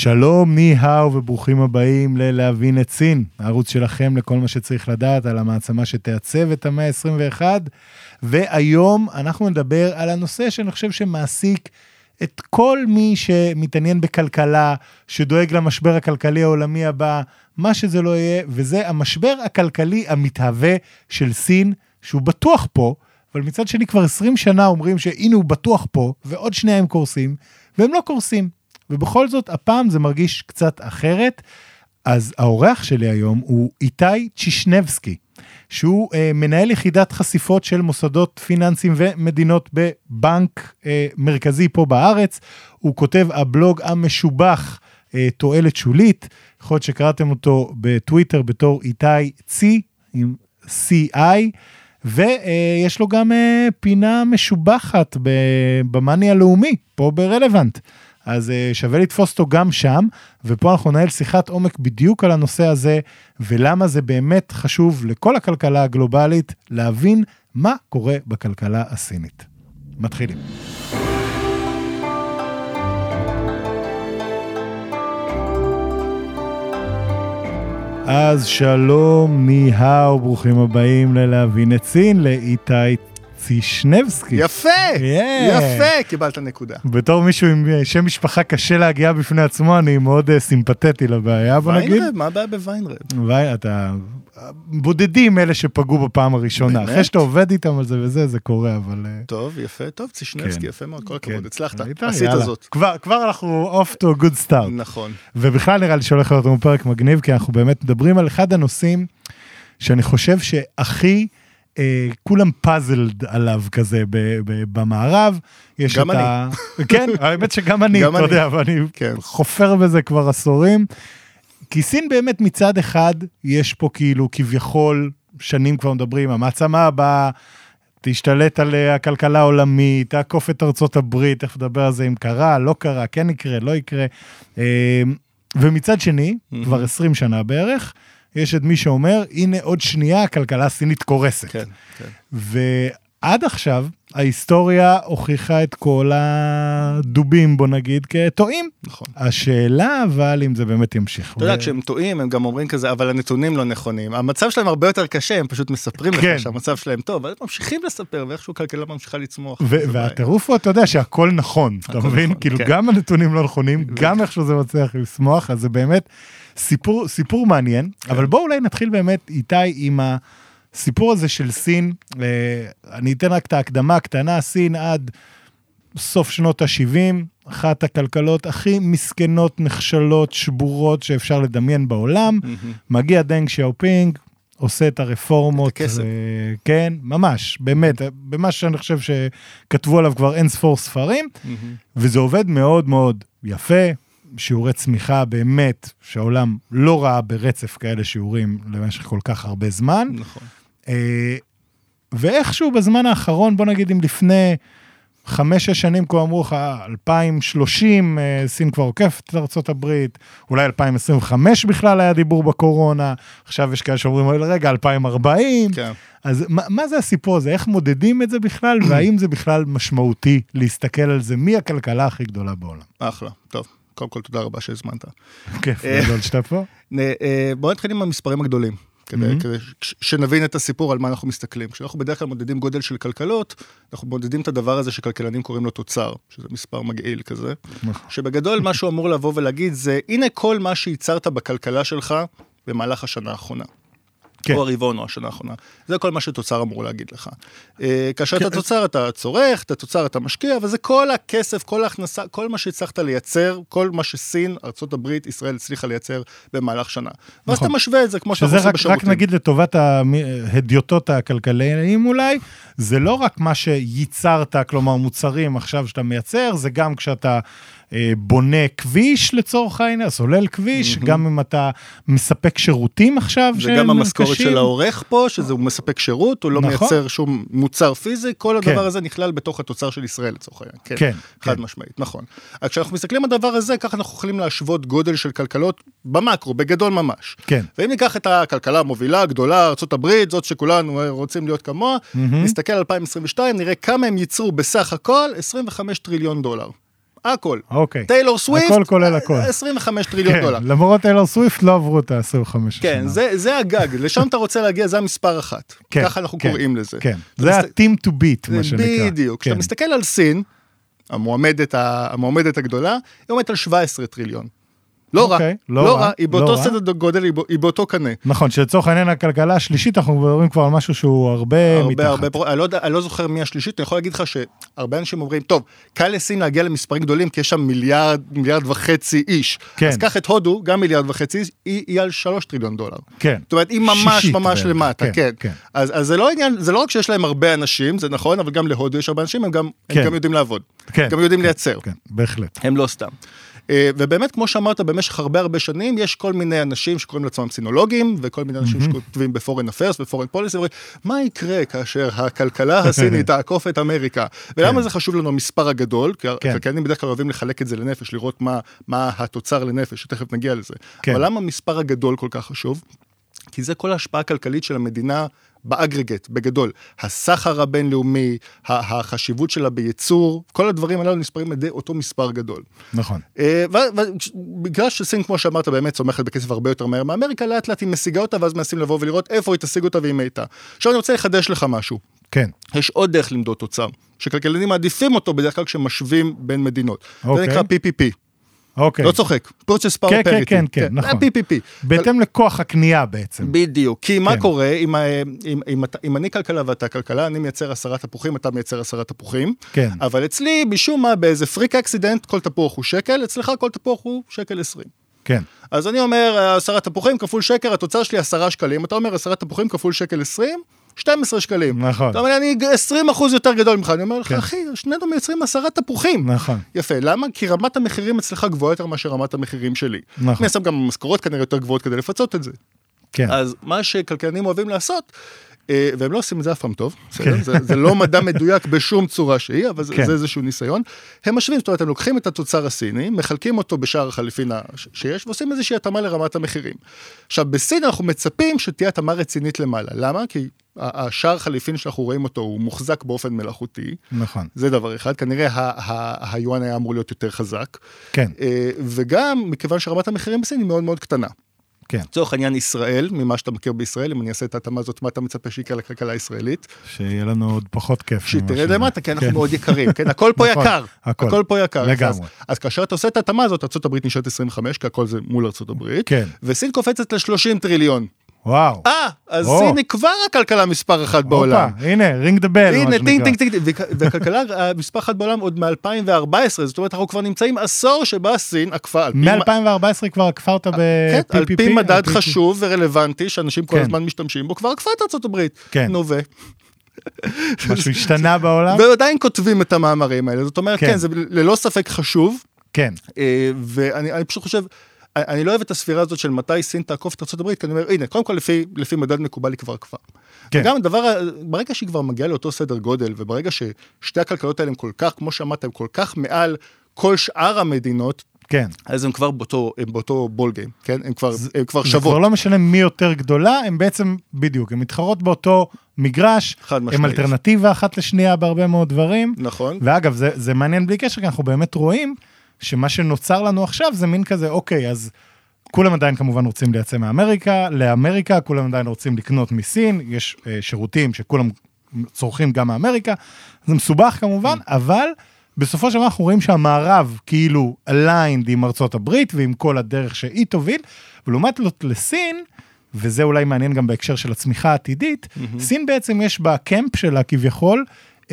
שלום, ני-האו וברוכים הבאים ללהבין את סין, הערוץ שלכם לכל מה שצריך לדעת על המעצמה שתעצב את המאה ה-21. והיום אנחנו נדבר על הנושא שאני חושב שמעסיק את כל מי שמתעניין בכלכלה, שדואג למשבר הכלכלי העולמי הבא, מה שזה לא יהיה, וזה המשבר הכלכלי המתהווה של סין, שהוא בטוח פה, אבל מצד שני כבר 20 שנה אומרים שהנה הוא בטוח פה, ועוד שנייה הם קורסים, והם לא קורסים. ובכל זאת, הפעם זה מרגיש קצת אחרת. אז האורח שלי היום הוא איתי צ'ישנבסקי, שהוא אה, מנהל יחידת חשיפות של מוסדות פיננסיים ומדינות בבנק אה, מרכזי פה בארץ. הוא כותב הבלוג המשובח אה, תועלת שולית, יכול להיות שקראתם אותו בטוויטר בתור איתי צי, עם CI. ויש לו גם אה, פינה משובחת במאני הלאומי, פה ברלוונט. אז uh, שווה לתפוס אותו גם שם, ופה אנחנו ננהל שיחת עומק בדיוק על הנושא הזה, ולמה זה באמת חשוב לכל הכלכלה הגלובלית להבין מה קורה בכלכלה הסינית. מתחילים. אז שלום, ניהאו, ברוכים הבאים ללהבין את סין, לאיתי צישנבסקי. יפה, yeah. יפה, קיבלת נקודה. בתור מישהו עם אה, שם משפחה קשה להגיע בפני עצמו, אני מאוד uh, סימפתטי לבעיה, בוא נגיד. ויינרב, מה הבעיה בוויינרב? ווי, אתה... בודדים אלה שפגעו בפעם הראשונה. באמת? אחרי שאתה עובד איתם על זה וזה, זה קורה, אבל... אה, טוב, יפה, טוב, צישנבסקי, כן. יפה מאוד, כל הכבוד, כן. הצלחת, עשית זאת. כבר, כבר אנחנו off to a good start. נכון. ובכלל נראה לי שהולך להיות לנו פרק מגניב, כי אנחנו באמת מדברים על אחד הנושאים שאני חושב שהכי... אה, כולם פאזלד עליו כזה ב, ב, במערב. יש גם אני. ה... כן, האמת שגם אני, אתה יודע, ואני כן. חופר בזה כבר עשורים. כי סין באמת מצד אחד, יש פה כאילו כביכול, שנים כבר מדברים, המעצמה הבאה, תשתלט על אה, הכלכלה העולמית, תעקוף את ארצות הברית, תכף נדבר על זה אם קרה, לא קרה, כן יקרה, לא יקרה. אה, ומצד שני, mm-hmm. כבר 20 שנה בערך, יש את מי שאומר, הנה עוד שנייה הכלכלה הסינית קורסת. כן, כן. ועד עכשיו, ההיסטוריה הוכיחה את כל הדובים, בוא נגיד, כטועים. נכון. השאלה, אבל, אם זה באמת ימשיך. אתה יודע, ו... כשהם טועים, הם גם אומרים כזה, אבל הנתונים לא נכונים. המצב שלהם הרבה יותר קשה, הם פשוט מספרים כן. לך שהמצב שלהם טוב, אבל הם ממשיכים לספר, ואיכשהו הכלכלה ממשיכה לצמוח. והטירוף הוא, אתה יודע, שהכל נכון, אתה מבין? נכון, כאילו, כן. גם הנתונים לא נכונים, גם איכשהו זה מצליח לצמוח, אז זה באמת... סיפור, סיפור מעניין, כן. אבל בואו אולי נתחיל באמת איתי עם הסיפור הזה של סין. אה, אני אתן רק את ההקדמה הקטנה, סין עד סוף שנות ה-70, אחת הכלכלות הכי מסכנות, נחשלות, שבורות שאפשר לדמיין בעולם. Mm-hmm. מגיע דנג שיאופינג, עושה את הרפורמות. את הכסף. אה, כן, ממש, באמת, במה שאני חושב שכתבו עליו כבר אין ספור ספרים, mm-hmm. וזה עובד מאוד מאוד יפה, שיעורי צמיחה באמת, שהעולם לא ראה ברצף כאלה שיעורים למשך כל כך הרבה זמן. נכון. אה, ואיכשהו בזמן האחרון, בוא נגיד אם לפני חמש-שש שנים כבר אמרו לך, 2030, אה, סין כבר עוקפת את ארה"ב, אולי 2025 בכלל היה דיבור בקורונה, עכשיו יש כאלה שאומרים, רגע, 2040. כן. אז מה, מה זה הסיפור הזה? איך מודדים את זה בכלל, והאם זה בכלל משמעותי להסתכל על זה? מי הכלכלה הכי גדולה בעולם? אחלה, טוב. קודם כל, תודה רבה שהזמנת. כיף, גדול שאתה פה. אה, בואו נתחיל עם המספרים הגדולים. כדי, mm-hmm. כדי שנבין את הסיפור על מה אנחנו מסתכלים. כשאנחנו בדרך כלל מודדים גודל של כלכלות, אנחנו מודדים את הדבר הזה שכלכלנים קוראים לו תוצר, שזה מספר מגעיל כזה, נכון. שבגדול מה שהוא אמור לבוא ולהגיד זה, הנה כל מה שייצרת בכלכלה שלך במהלך השנה האחרונה. כן. או הרבעון או השנה האחרונה. זה כל מה שתוצר אמור להגיד לך. אה, כאשר כן. את התוצר אתה צורך, את התוצר אתה משקיע, וזה כל הכסף, כל ההכנסה, כל מה שהצלחת לייצר, כל מה שסין, ארה"ב, ישראל הצליחה לייצר במהלך שנה. ואז נכון. אתה משווה את זה כמו שאתה עושה בשירותים. שזה רק נגיד לטובת ההדיוטות הכלכליים אולי, זה לא רק מה שייצרת, כלומר מוצרים עכשיו שאתה מייצר, זה גם כשאתה... אה, בונה כביש לצורך העניין, סולל כביש, mm-hmm. גם אם אתה מספק שירותים עכשיו קשים. וגם המשכורת של העורך פה, שזה הוא מספק שירות, הוא לא נכון. מייצר שום מוצר פיזי, כל הדבר כן. הזה נכלל בתוך התוצר של ישראל לצורך העניין. כן, כן. חד כן. משמעית, נכון. אז כשאנחנו מסתכלים על הדבר הזה, ככה אנחנו יכולים להשוות גודל של כלכלות במקרו, בגדול ממש. כן. ואם ניקח את הכלכלה המובילה, הגדולה, ארה"ב, זאת שכולנו רוצים להיות כמוה, mm-hmm. נסתכל על 2022, נראה כמה הם ייצרו בסך הכל 25 טריליון דולר. הכל. אוקיי. טיילור סוויפט, הכל כולל הכל. 25 טריליון כן, דולר. למרות טיילור סוויפט לא עברו את ה-25 כן, זה, זה הגג, לשם אתה רוצה להגיע, זה המספר אחת. כן, ככה אנחנו כן, קוראים לזה. כן, זה ה-team to beat, מה שנקרא. בדיוק. כשאתה כן. מסתכל על סין, המועמדת, המועמדת הגדולה, היא עומדת על 17 טריליון. לא רע, אוקיי, לא לא רע, היא לא באותו רע. סדר גודל, היא בא- היא באותו קנה. נכון, שלצורך העניין הכלכלה השלישית, אנחנו מדברים כבר על משהו שהוא הרבה מתחת. הרבה, פרו- אני לא, אני לא זוכר מי השלישית, אני יכול להגיד לך שהרבה אנשים אומרים, טוב, קל לסין להגיע למספרים גדולים, כי יש שם מיליארד, מיליארד וחצי איש. כן. אז קח את הודו, גם מיליארד וחצי איש, היא, על שלוש טריליון דולר. כן. זאת אומרת, היא ממש ממש למטה, כן, כן. כן. אז, אז זה לא עניין, זה לא רק שיש להם הרבה אנשים, זה נכון, אבל גם להודו יש הרבה אנשים, הם גם. הם גם יודעים לעבוד. כן, גם יודעים לייצר. כן, בהחלט. הם לא סתם. אה, ובאמת, כמו שאמרת, במשך הרבה הרבה שנים, יש כל מיני אנשים שקוראים לעצמם סינולוגים, וכל מיני אנשים שכותבים אפיירס ופורן פוליסי, ואומרים, מה יקרה כאשר הכלכלה הסינית תעקוף את אמריקה? ולמה כן. זה חשוב לנו המספר הגדול? כי כן. הכלכלנים בדרך כלל אוהבים לחלק את זה לנפש, לראות מה, מה התוצר לנפש, שתכף נגיע לזה. כן. אבל למה המספר הגדול כל כך חשוב? כי זה כל ההשפעה הכלכלית של המדינה באגרגט, בגדול. הסחר הבינלאומי, החשיבות שלה בייצור, כל הדברים הללו נספרים על ידי אותו מספר גדול. נכון. ובגלל שסין, כמו שאמרת, באמת צומחת בקצב הרבה יותר מהר מאמריקה, לאט לאט היא משיגה אותה, ואז מנסים לבוא ולראות איפה היא תשיג אותה ואם הייתה. עכשיו אני רוצה לחדש לך משהו. כן. יש עוד דרך למדוד תוצר, שכלכלנים מעדיפים אותו בדרך כלל כשמשווים בין מדינות. זה אוקיי. נקרא PPP, אוקיי. לא צוחק, purchase power כן, כן, parity. כן, כן, נכון. ה-PPP. בהתאם לכוח הקנייה בעצם. בדיוק, כי מה כן. קורה אם, אני כלכלה ואתה כלכלה, אני מייצר עשרה תפוחים, אתה מייצר עשרה תפוחים, כן. אבל אצלי, משום מה, באיזה פריק אקסידנט, כל תפוח הוא שקל, אצלך כל תפוח הוא שקל עשרים. כן. אז אני אומר, עשרה תפוחים כפול שקל, התוצר שלי עשרה שקלים, אתה אומר עשרה תפוחים כפול שקל עשרים, 12 שקלים. נכון. אתה אומר, אני 20 אחוז יותר גדול ממך, אני אומר לך, כן. אחי, שנינו מייצרים עשרה תפוחים. נכון. יפה, למה? כי רמת המחירים אצלך גבוהה יותר מאשר רמת המחירים שלי. נכון. אני שם גם המשכורות כנראה יותר גבוהות כדי לפצות את זה. כן. אז מה שכלכלנים אוהבים לעשות, אה, והם לא עושים את זה אף פעם טוב? כן. זה, זה לא מדע מדויק בשום צורה שהיא, אבל זה, כן. זה איזשהו ניסיון. הם משווים, זאת אומרת, הם לוקחים את התוצר הסיני, מחלקים אותו בשער החליפין שיש, ועושים איזושהי התאמה לרמת המחירים. עכשיו, בסין אנחנו מצפים שתהיה התאמה רצינית למעלה. למה? כי השער חליפין שאנחנו רואים אותו הוא מוחזק באופן מלאכותי. נכון. זה דבר אחד, כנראה היואן היה אמור להיות יותר חזק. כן. אה, וגם מכיוון שרמת המחירים בסין היא מאוד מאוד קטנה. כן. לצורך העניין ישראל, ממה שאתה מכיר בישראל, אם אני אעשה את ההתאמה הזאת, מה אתה מצפה שיקרה לכלכלה הישראלית? שיהיה לנו עוד פחות כיף. שתרד. למטה, כי אנחנו כן. מאוד יקרים, כן? הכל פה נכון, יקר, הכל. פה יקר. לגמרי. אז, אז כאשר אתה עושה את ההתאמה הזאת, ארה"ב נשארת 25, כי הכל זה מול ארה"ב, כן. וסין קופצת ל-30 טריליון. וואו. אה, אז או. היא כבר הכלכלה מספר אחת בעולם. הופה, הנה, ring the bell. הנה, טינג טינג טינג, והכלכלה מספר אחת בעולם עוד מ-2014, זאת אומרת, אנחנו כבר נמצאים עשור שבה סין עקפה, על פי מה- מ-2014 כבר כפרת ב-PPP? כן, על פי מדד. חשוב ורלוונטי, שאנשים כל כן. הזמן משתמשים בו, כבר עקפה את ארצות הברית. כן. נו ו... משהו השתנה בעולם? ועדיין כותבים את המאמרים האלה, זאת אומרת, כן. כן, זה ללא ספק חשוב, כן. אה, ואני אני פשוט חושב, אני- לא אוהב את הספירה הזאת של מתי סין תעקוף את הברית, כי אני אומר, הנה, קודם כל לפי, לפי מדד מקובל היא כבר עקפה. כן. וגם הדבר, ברגע שהיא כבר מגיעה לאותו סדר גודל, וברגע ששתי הכלכלות האלה הן כל כך, כמו שאמרת, הן כל כך מעל כל שאר המדינות, כן. אז הן כבר באותו, הן באותו בול גיים, כן? הן כבר, הן כבר זה שוות. כבר לא משנה מי יותר גדולה, הם בעצם, בדיוק, הן מתחרות באותו מגרש, חד הם משמעית. אלטרנטיבה אחת לשנייה בהרבה מאוד דברים. נכון. ואגב, זה, זה מעניין בלי קשר, כי אנחנו באמת רואים שמה שנוצר לנו עכשיו זה מין כזה, אוקיי, אז כולם עדיין כמובן רוצים לייצא מאמריקה, לאמריקה, כולם עדיין רוצים לקנות מסין, יש אה, שירותים שכולם צורכים גם מאמריקה, זה מסובך כמובן, אבל בסופו של דבר אנחנו רואים שהמערב כאילו aligned עם ארצות הברית ועם כל הדרך שהיא תוביל, ולעומת זאת לסין, וזה אולי מעניין גם בהקשר של הצמיחה העתידית, סין בעצם יש בקמפ שלה כביכול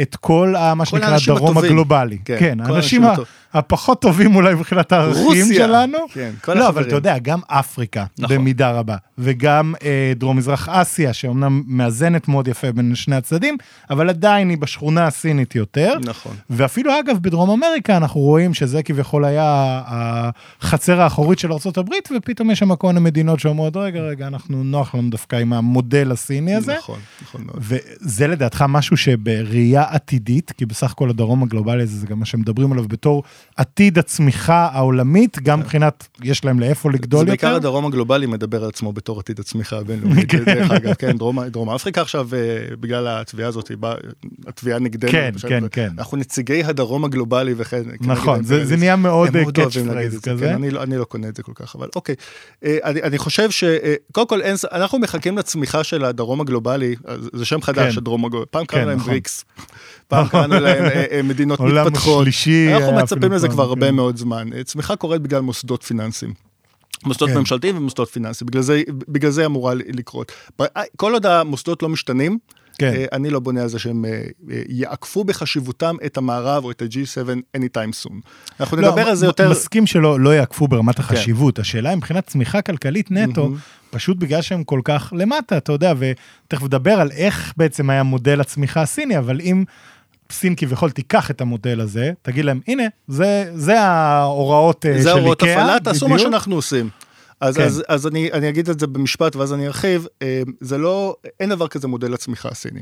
את כל ה, מה שנקרא הדרום. הגלובלי. כן, כן, האנשים האנשים הפחות טובים אולי מבחינת הערכים. שלנו. כן, כל לא, אבל החברים. אתה יודע, גם אפריקה, נכון. במידה רבה, וגם אה, דרום מזרח אסיה, שאומנם מאזנת מאוד יפה בין שני הצדדים, אבל עדיין היא בשכונה הסינית יותר. נכון. ואפילו אגב בדרום אמריקה אנחנו רואים שזה כביכול היה החצר האחורית של ארה"ב ופתאום יש שם כל מיני מדינות שאומרות רגע רגע אנחנו נוח לנו דווקא עם המודל הסיני הזה. נכון, נכון מאוד. וזה לדעתך משהו שבראייה עתידית, כי בסך הכל הדרום הגלובלי הזה זה גם מה שמדברים עליו בתור עתיד הצמיחה העולמית, גם מבחינת, יש להם לאיפה לגדול זה יותר. בעיקר הדרום הגלובלי מדבר על עצמו בתור עתיד הצמיחה הבינלאומית, דרך אגב, כן, דרום דרום אפריקה עכשיו, אה, בגלל התביעה הזאת, התביעה נגדנו. כן, עכשיו, כן, כן. אנחנו נציגי הדרום הגלובלי וכן. נכון, כנגד זה- זה האימפריאליזם. נהיה מאוד phrase את זה, כזה. כן, אני לא- אני לא קונה את זה כל כך, אבל אוקיי. אה, אני אני חושב ש... אה, קודם כל, אין אנחנו מחכים לצמיחה של הדרום הגלובלי, אה, זה- זה שם חדש, כן. הדרום הגלובלי. פעם כן, קראנו להם נכון. בריקס, פעם קראנו להם אה, אה, מדינות עולם מתפתחות. שלישי. אנחנו היה מצפים לזה כבר הרבה כן. מאוד זמן. אה, צמיחה קורית בגלל מוסדות פיננסיים. מוסדות כן. ממשלתיים ומוסדות פיננסיים, בגלל זה, בגלל זה אמורה לקרות. כל עוד המוסדות לא משתנים, כן. אה, אני לא בונה על זה שהם אה, אה, יעקפו בחשיבותם את המערב או את ה-G7 anytime soon. אנחנו לא, נדבר על זה יותר... מסכים שלא לא יעקפו ברמת החשיבות. השאלה היא מבחינת צמיחה כלכלית נטו, מהמם. פשוט בגלל שהם כל כך למטה, אתה יודע, ותכף נדבר על איך בעצם היה מודל הצמיחה הסיני, אבל אם סין כביכול תיקח את המודל הזה, תגיד להם, הנה, זה, זה ההוראות אה, של זה איקאה, הוראות הפעלה, תעשו מה. שאנחנו עושים. אז, כן. אז, אז אני, אני אגיד את זה במשפט ואז אני ארחיב, אה, זה לא, אין דבר כזה מודל הצמיחה הסיני.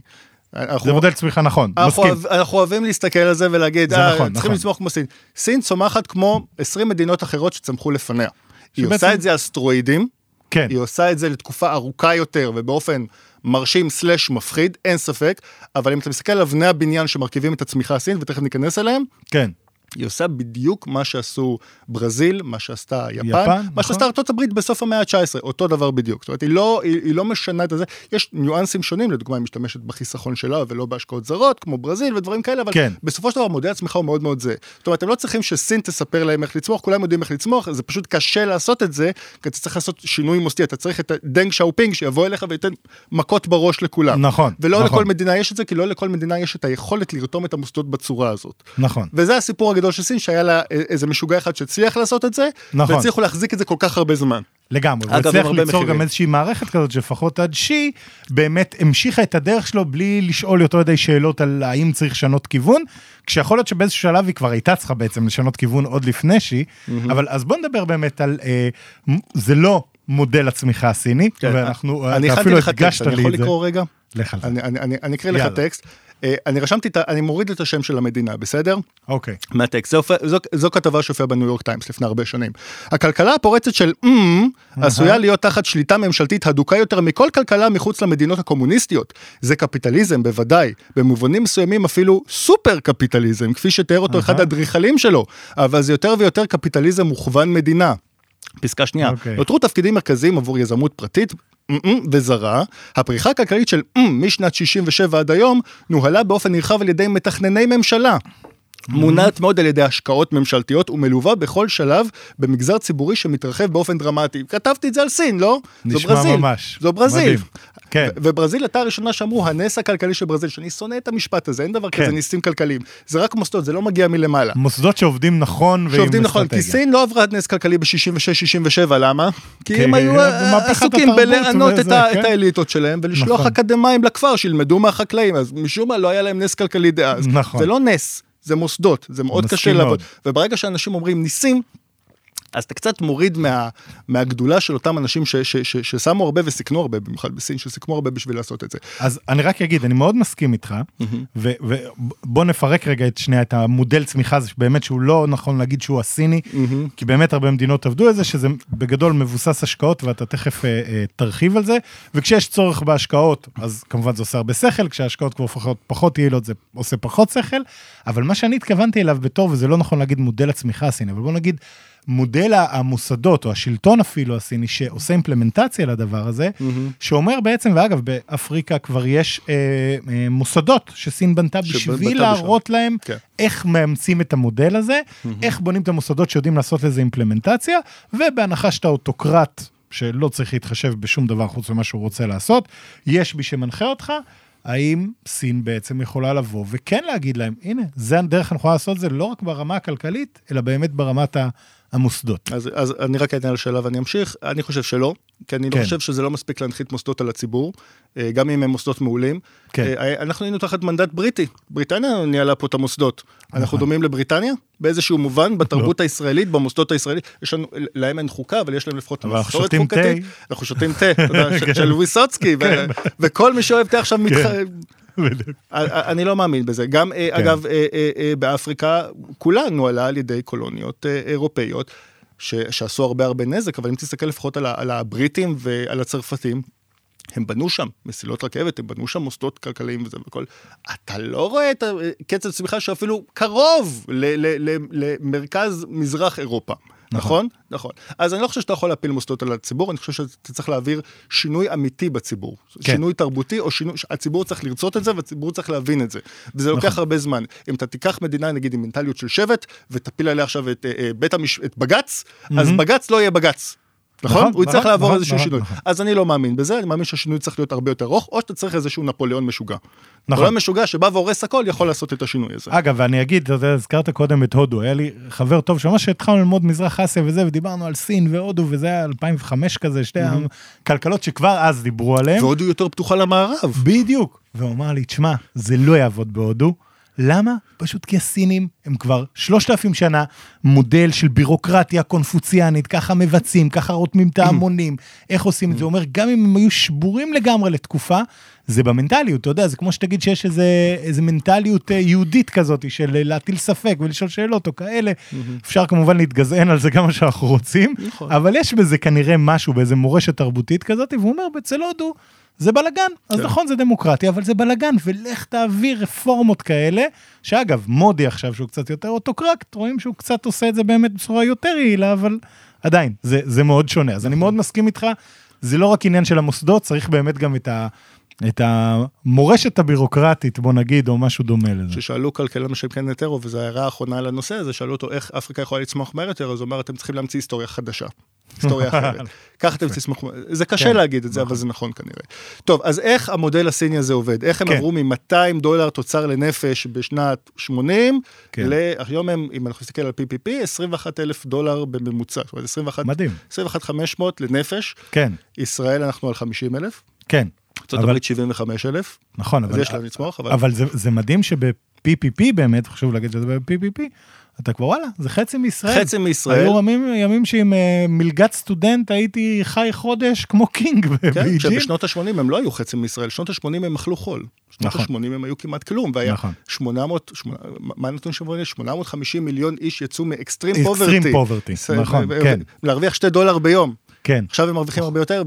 אנחנו, זה מודל צמיחה נכון, אנחנו, מסכים. אנחנו אוהבים להסתכל על זה ולהגיד, זה אה, נכון, צריכים נכון. לצמוח כמו סין. סין צומחת כמו 20 מדינות אחרות שצמחו לפניה. היא עושה את זה על סטרואידים, כן, היא עושה את זה לתקופה ארוכה יותר ובאופן מרשים סלאש מפחיד, אין ספק, אבל אם אתה מסתכל על אבני הבניין שמרכיבים את הצמיחה הסינית, ותכף ניכנס אליהם, כן, היא עושה בדיוק מה שעשו ברזיל, מה שעשתה יפן, יפן, מה נכון. שעשתה ארצות הברית בסוף המאה ה-19, אותו דבר בדיוק. זאת אומרת, היא לא, היא, היא לא משנה את זה. יש ניואנסים שונים, לדוגמה, היא משתמשת בחיסכון שלה ולא בהשקעות זרות, כמו ברזיל ודברים כאלה, אבל כן. בסופו של דבר מודל הצמיחה הוא מאוד מאוד זה. זאת אומרת, הם לא צריכים שסין תספר להם איך לצמוח, כולם יודעים איך לצמוח, זה פשוט קשה לעשות את זה, כי אתה צריך לעשות שינוי מוסדי, אתה צריך את הדנג שאופינג שיבוא אליך וייתן מכות בראש לכולם. נכון, ולא נכון. לכל מדינה יש את זה, כי לא לכל מדינה יש את היכולת לרתום את המוסדות בצורה הזאת. נכון. וזה הסיפור הגדול של סין, שהיה לה איזה משוגע אחד שהצליח לעשות את זה, נכון. והצליחו להחזיק את זה כל כך הרבה זמן. לגמרי, עם הרבה ליצור מחירים. גם איזושהי מערכת כזאת שלפחות עד שי באמת המשיכה את הדרך שלו בלי לשאול יותר מדי שאלות על האם צריך לשנות כיוון, כשיכול להיות שבאיזשהו שלב היא כבר הייתה צריכה בעצם לשנות כיוון עוד לפני שי, אבל אז בוא נדבר באמת על, אה, זה לא מודל הצמיחה הסיני, ואנחנו, כן, אני אתה הכנתי אפילו הדגשת אני לי יכול את זה. לקרוא רגע? לך על זה. אני- אני אני- אני אקריא לך. טקסט. אה, אני רשמתי, את ה- אני מוריד את השם של המדינה, בסדר? אוקיי. מהטקסט, זו, זו, זו כתבה שהופיעה בניו יורק טיימס לפני הרבה שנים. הכלכלה הפורצת של אמ עשויה להיות תחת שליטה ממשלתית הדוקה יותר מכל כלכלה מחוץ למדינות הקומוניסטיות. זה קפיטליזם בוודאי, במובנים מסוימים אפילו סופר קפיטליזם, כפי שתיאר אותו אחד האדריכלים שלו, אבל זה יותר ויותר קפיטליזם מוכוון מדינה. פסקה שנייה, אוקיי. נותרו תפקידים מרכזיים עבור יזמות פרטית וזרה, הפריחה הכלכלית של משנת 67 עד היום נוהלה באופן נרחב על ידי מתכנני ממשלה. מונעת מאוד על ידי השקעות ממשלתיות ומלווה בכל שלב במגזר ציבורי שמתרחב באופן דרמטי. כתבתי את זה על סין, לא? זו נשמע ברזיל. ממש. זו ברזיל. מדהים. כן. וברזיל הייתה הראשונה שאמרו הנס הכלכלי של ברזיל, שאני שונא את המשפט הזה, אין דבר כן. כזה ניסים כלכליים. זה רק מוסדות, זה לא מגיע מלמעלה. מוסדות שעובדים נכון ועם שעובדים נכון, כי. סין לא עברה נס כלכלי ב-66-67, למה? כי כי הם היו במהפכת עסוקים בלענות את כן. את האליטות שלהם ולשלוח נכון. אקדמאים לכפר שילמדו מהחקלאים, אז משום מה לא היה להם נס כלכלי דאז. נכון. זה לא נס, זה מוסדות, זה מאוד קשה לעבוד. וברגע שאנשים אומרים ניסים, אז אתה קצת מוריד מה, מהגדולה של אותם אנשים ש, ש, ש, ששמו הרבה וסיכנו הרבה, במיוחד בסין, שסיכנו הרבה בשביל לעשות את זה. אז אני רק אגיד, אני מאוד מסכים איתך, ובוא נפרק רגע את שנייה, את המודל צמיחה הזה, שבאמת שהוא לא נכון להגיד שהוא הסיני, כי באמת הרבה מדינות עבדו על זה, שזה בגדול מבוסס השקעות, ואתה תכף אה, אה, תרחיב על זה, וכשיש צורך בהשקעות, אז כמובן זה עושה הרבה שכל, כשההשקעות כבר הופכות פחות יעילות, זה עושה פחות שכל, אבל מה שאני התכוונתי אליו בתור, וזה לא נכון להגיד מודל הצמיחה הסיני, אבל בוא נגיד, מודל המוסדות, או השלטון אפילו הסיני, שעושה אימפלמנטציה לדבר הזה, שאומר בעצם, ואגב, באפריקה כבר יש אה, אה, מוסדות שסין בנתה בשביל בשביל. להראות להם כן. איך מאמצים את המודל הזה, איך בונים את המוסדות שיודעים לעשות לזה אימפלמנטציה, ובהנחה שאתה אוטוקרט, שלא צריך להתחשב בשום דבר חוץ ממה שהוא רוצה לעשות, יש מי שמנחה אותך. האם סין בעצם יכולה לבוא וכן להגיד להם, הנה, זה הדרך הנכונה לעשות את זה לא רק ברמה הכלכלית, אלא באמת ברמת ה- המוסדות. אז, אז אני רק אענה על השאלה ואני אמשיך, אני חושב שלא, כי אני כן. לא חושב שזה לא מספיק להנחית מוסדות על הציבור, אה, גם אם הם מוסדות מעולים. כן. אה, אנחנו היינו תחת מנדט בריטי, בריטניה ניהלה פה את המוסדות. אנחנו נכון. דומים לבריטניה? באיזשהו מובן, בתרבות הישראלית, במוסדות הישראלית, יש לנו, להם אין חוקה, אבל יש להם לפחות אבל אנחנו מסורת שותים תה. חוקתית. אנחנו שותים תה, ש- של ויסוצקי, ו- וכל מי שאוהב תה עכשיו מתח... אני לא מאמין בזה. גם, כן. אגב, באפריקה כולנו עלה על ידי קולוניות אירופאיות. ש, שעשו הרבה הרבה נזק, אבל אם תסתכל לפחות על, על הבריטים ועל הצרפתים, הם בנו שם מסילות רכבת, הם בנו שם מוסדות כלכליים וזה וכל. אתה לא רואה את קצב צמיחה שאפילו קרוב למרכז מזרח אירופה. נכון? נכון. אז אני לא חושב שאתה יכול להפיל מוסדות על הציבור, אני חושב שאתה צריך להעביר שינוי אמיתי בציבור. כן. שינוי תרבותי, או שינוי, הציבור צריך לרצות את זה, והציבור צריך להבין את זה. וזה לוקח נכון. הרבה זמן. אם אתה תיקח מדינה, נגיד, עם מנטליות של שבט, ותפיל עליה עכשיו את, אה, אה, המש... את בג"ץ, mm-hmm. אז בג"ץ לא יהיה בג"ץ. נכון? נכון? הוא יצטרך נכון, לעבור נכון, איזשהו שינוי. אז אני לא מאמין בזה, אני מאמין שהשינוי צריך להיות הרבה יותר ארוך, או שאתה צריך איזשהו נפוליאון משוגע. נכון. נפוליאון משוגע שבא והורס הכל, יכול לעשות את השינוי הזה. אגב, ואני אגיד, אתה הזכרת קודם את הודו, היה לי חבר טוב שממש התחלנו ללמוד מזרח אסיה וזה, ודיברנו על סין והודו, וזה היה 2005 כזה, שתי הכלכלות שכבר אז דיברו עליהן. והודו יותר פתוחה למערב. בדיוק. והוא אמר לי, תשמע, זה לא יעבוד בהודו. למה? פשוט כי הסינים הם כבר שלושת אלפים שנה מודל של בירוקרטיה קונפוציאנית, ככה מבצעים, ככה רותמים את ההמונים, איך עושים את זה. הוא אומר, גם אם הם היו שבורים לגמרי לתקופה, זה במנטליות, אתה יודע, זה כמו שתגיד שיש איזה, איזה מנטליות אה, יהודית כזאת של להטיל ספק ולשאול שאלות או כאלה. אפשר כמובן להתגזען על זה גם מה שאנחנו רוצים, נכון. אבל יש בזה כנראה משהו, באיזה מורשת תרבותית כזאת, והוא אומר, אצל הודו, זה בלאגן. אז כן. נכון, זה דמוקרטיה, אבל זה בלאגן, ולך תעביר רפורמות כאלה, שאגב, מודי עכשיו, שהוא קצת יותר אוטוקרקט, רואים שהוא קצת עושה את זה באמת בצורה יותר יעילה, אבל עדיין, זה, זה מאוד שונה. אז אני מאוד מסכים איתך, זה לא רק עניין של המוסדות, צריך באמת גם את ה... את המורשת הבירוקרטית, בוא נגיד, או משהו דומה לזה. ששאלו כלכלן של קן נטרו, וזו ההערה האחרונה על הנושא הזה, שאלו אותו איך אפריקה יכולה לצמוח מהר יותר, אז הוא אומר, אתם צריכים להמציא היסטוריה חדשה. היסטוריה אחרת. ככה אתם תסמכו, זה קשה כן, להגיד את זה, אבל נכון. זה נכון כנראה. טוב, אז איך המודל הסיני הזה עובד? איך הם כן. עברו מ-200 דולר תוצר לנפש בשנת 80, כן. היום הם, אם אנחנו נסתכל על PPP, 21 אלף דולר בממוצע. זאת אומרת, 21... מדהים. 21,500 לנפש. כן. ישראל אנחנו על 50 אלף. כן. ארצות הברית 75 אלף. נכון, אבל... אז יש להם לצמוח, אבל... אבל זה, זה מדהים שב-PPP באמת, חשוב להגיד שזה ב-PPP, אתה כבר וואלה, זה חצי מישראל. חצי מישראל. היו ימים, ימים שעם uh, מלגת סטודנט הייתי חי חודש כמו קינג כן, שבשנות ה-80 הם לא היו חצי מישראל, שנות ה-80 הם אכלו חול. שנות נכון. ה-80 הם היו כמעט כלום, והיה נכון. 800, 8, מה הנתון שאומרים? 850 מיליון איש יצאו מ extreme poverty. extreme poverty, נכון, כן. להרוויח 2 דולר ביום. כן. עכשיו הם מרוויחים הרבה יותר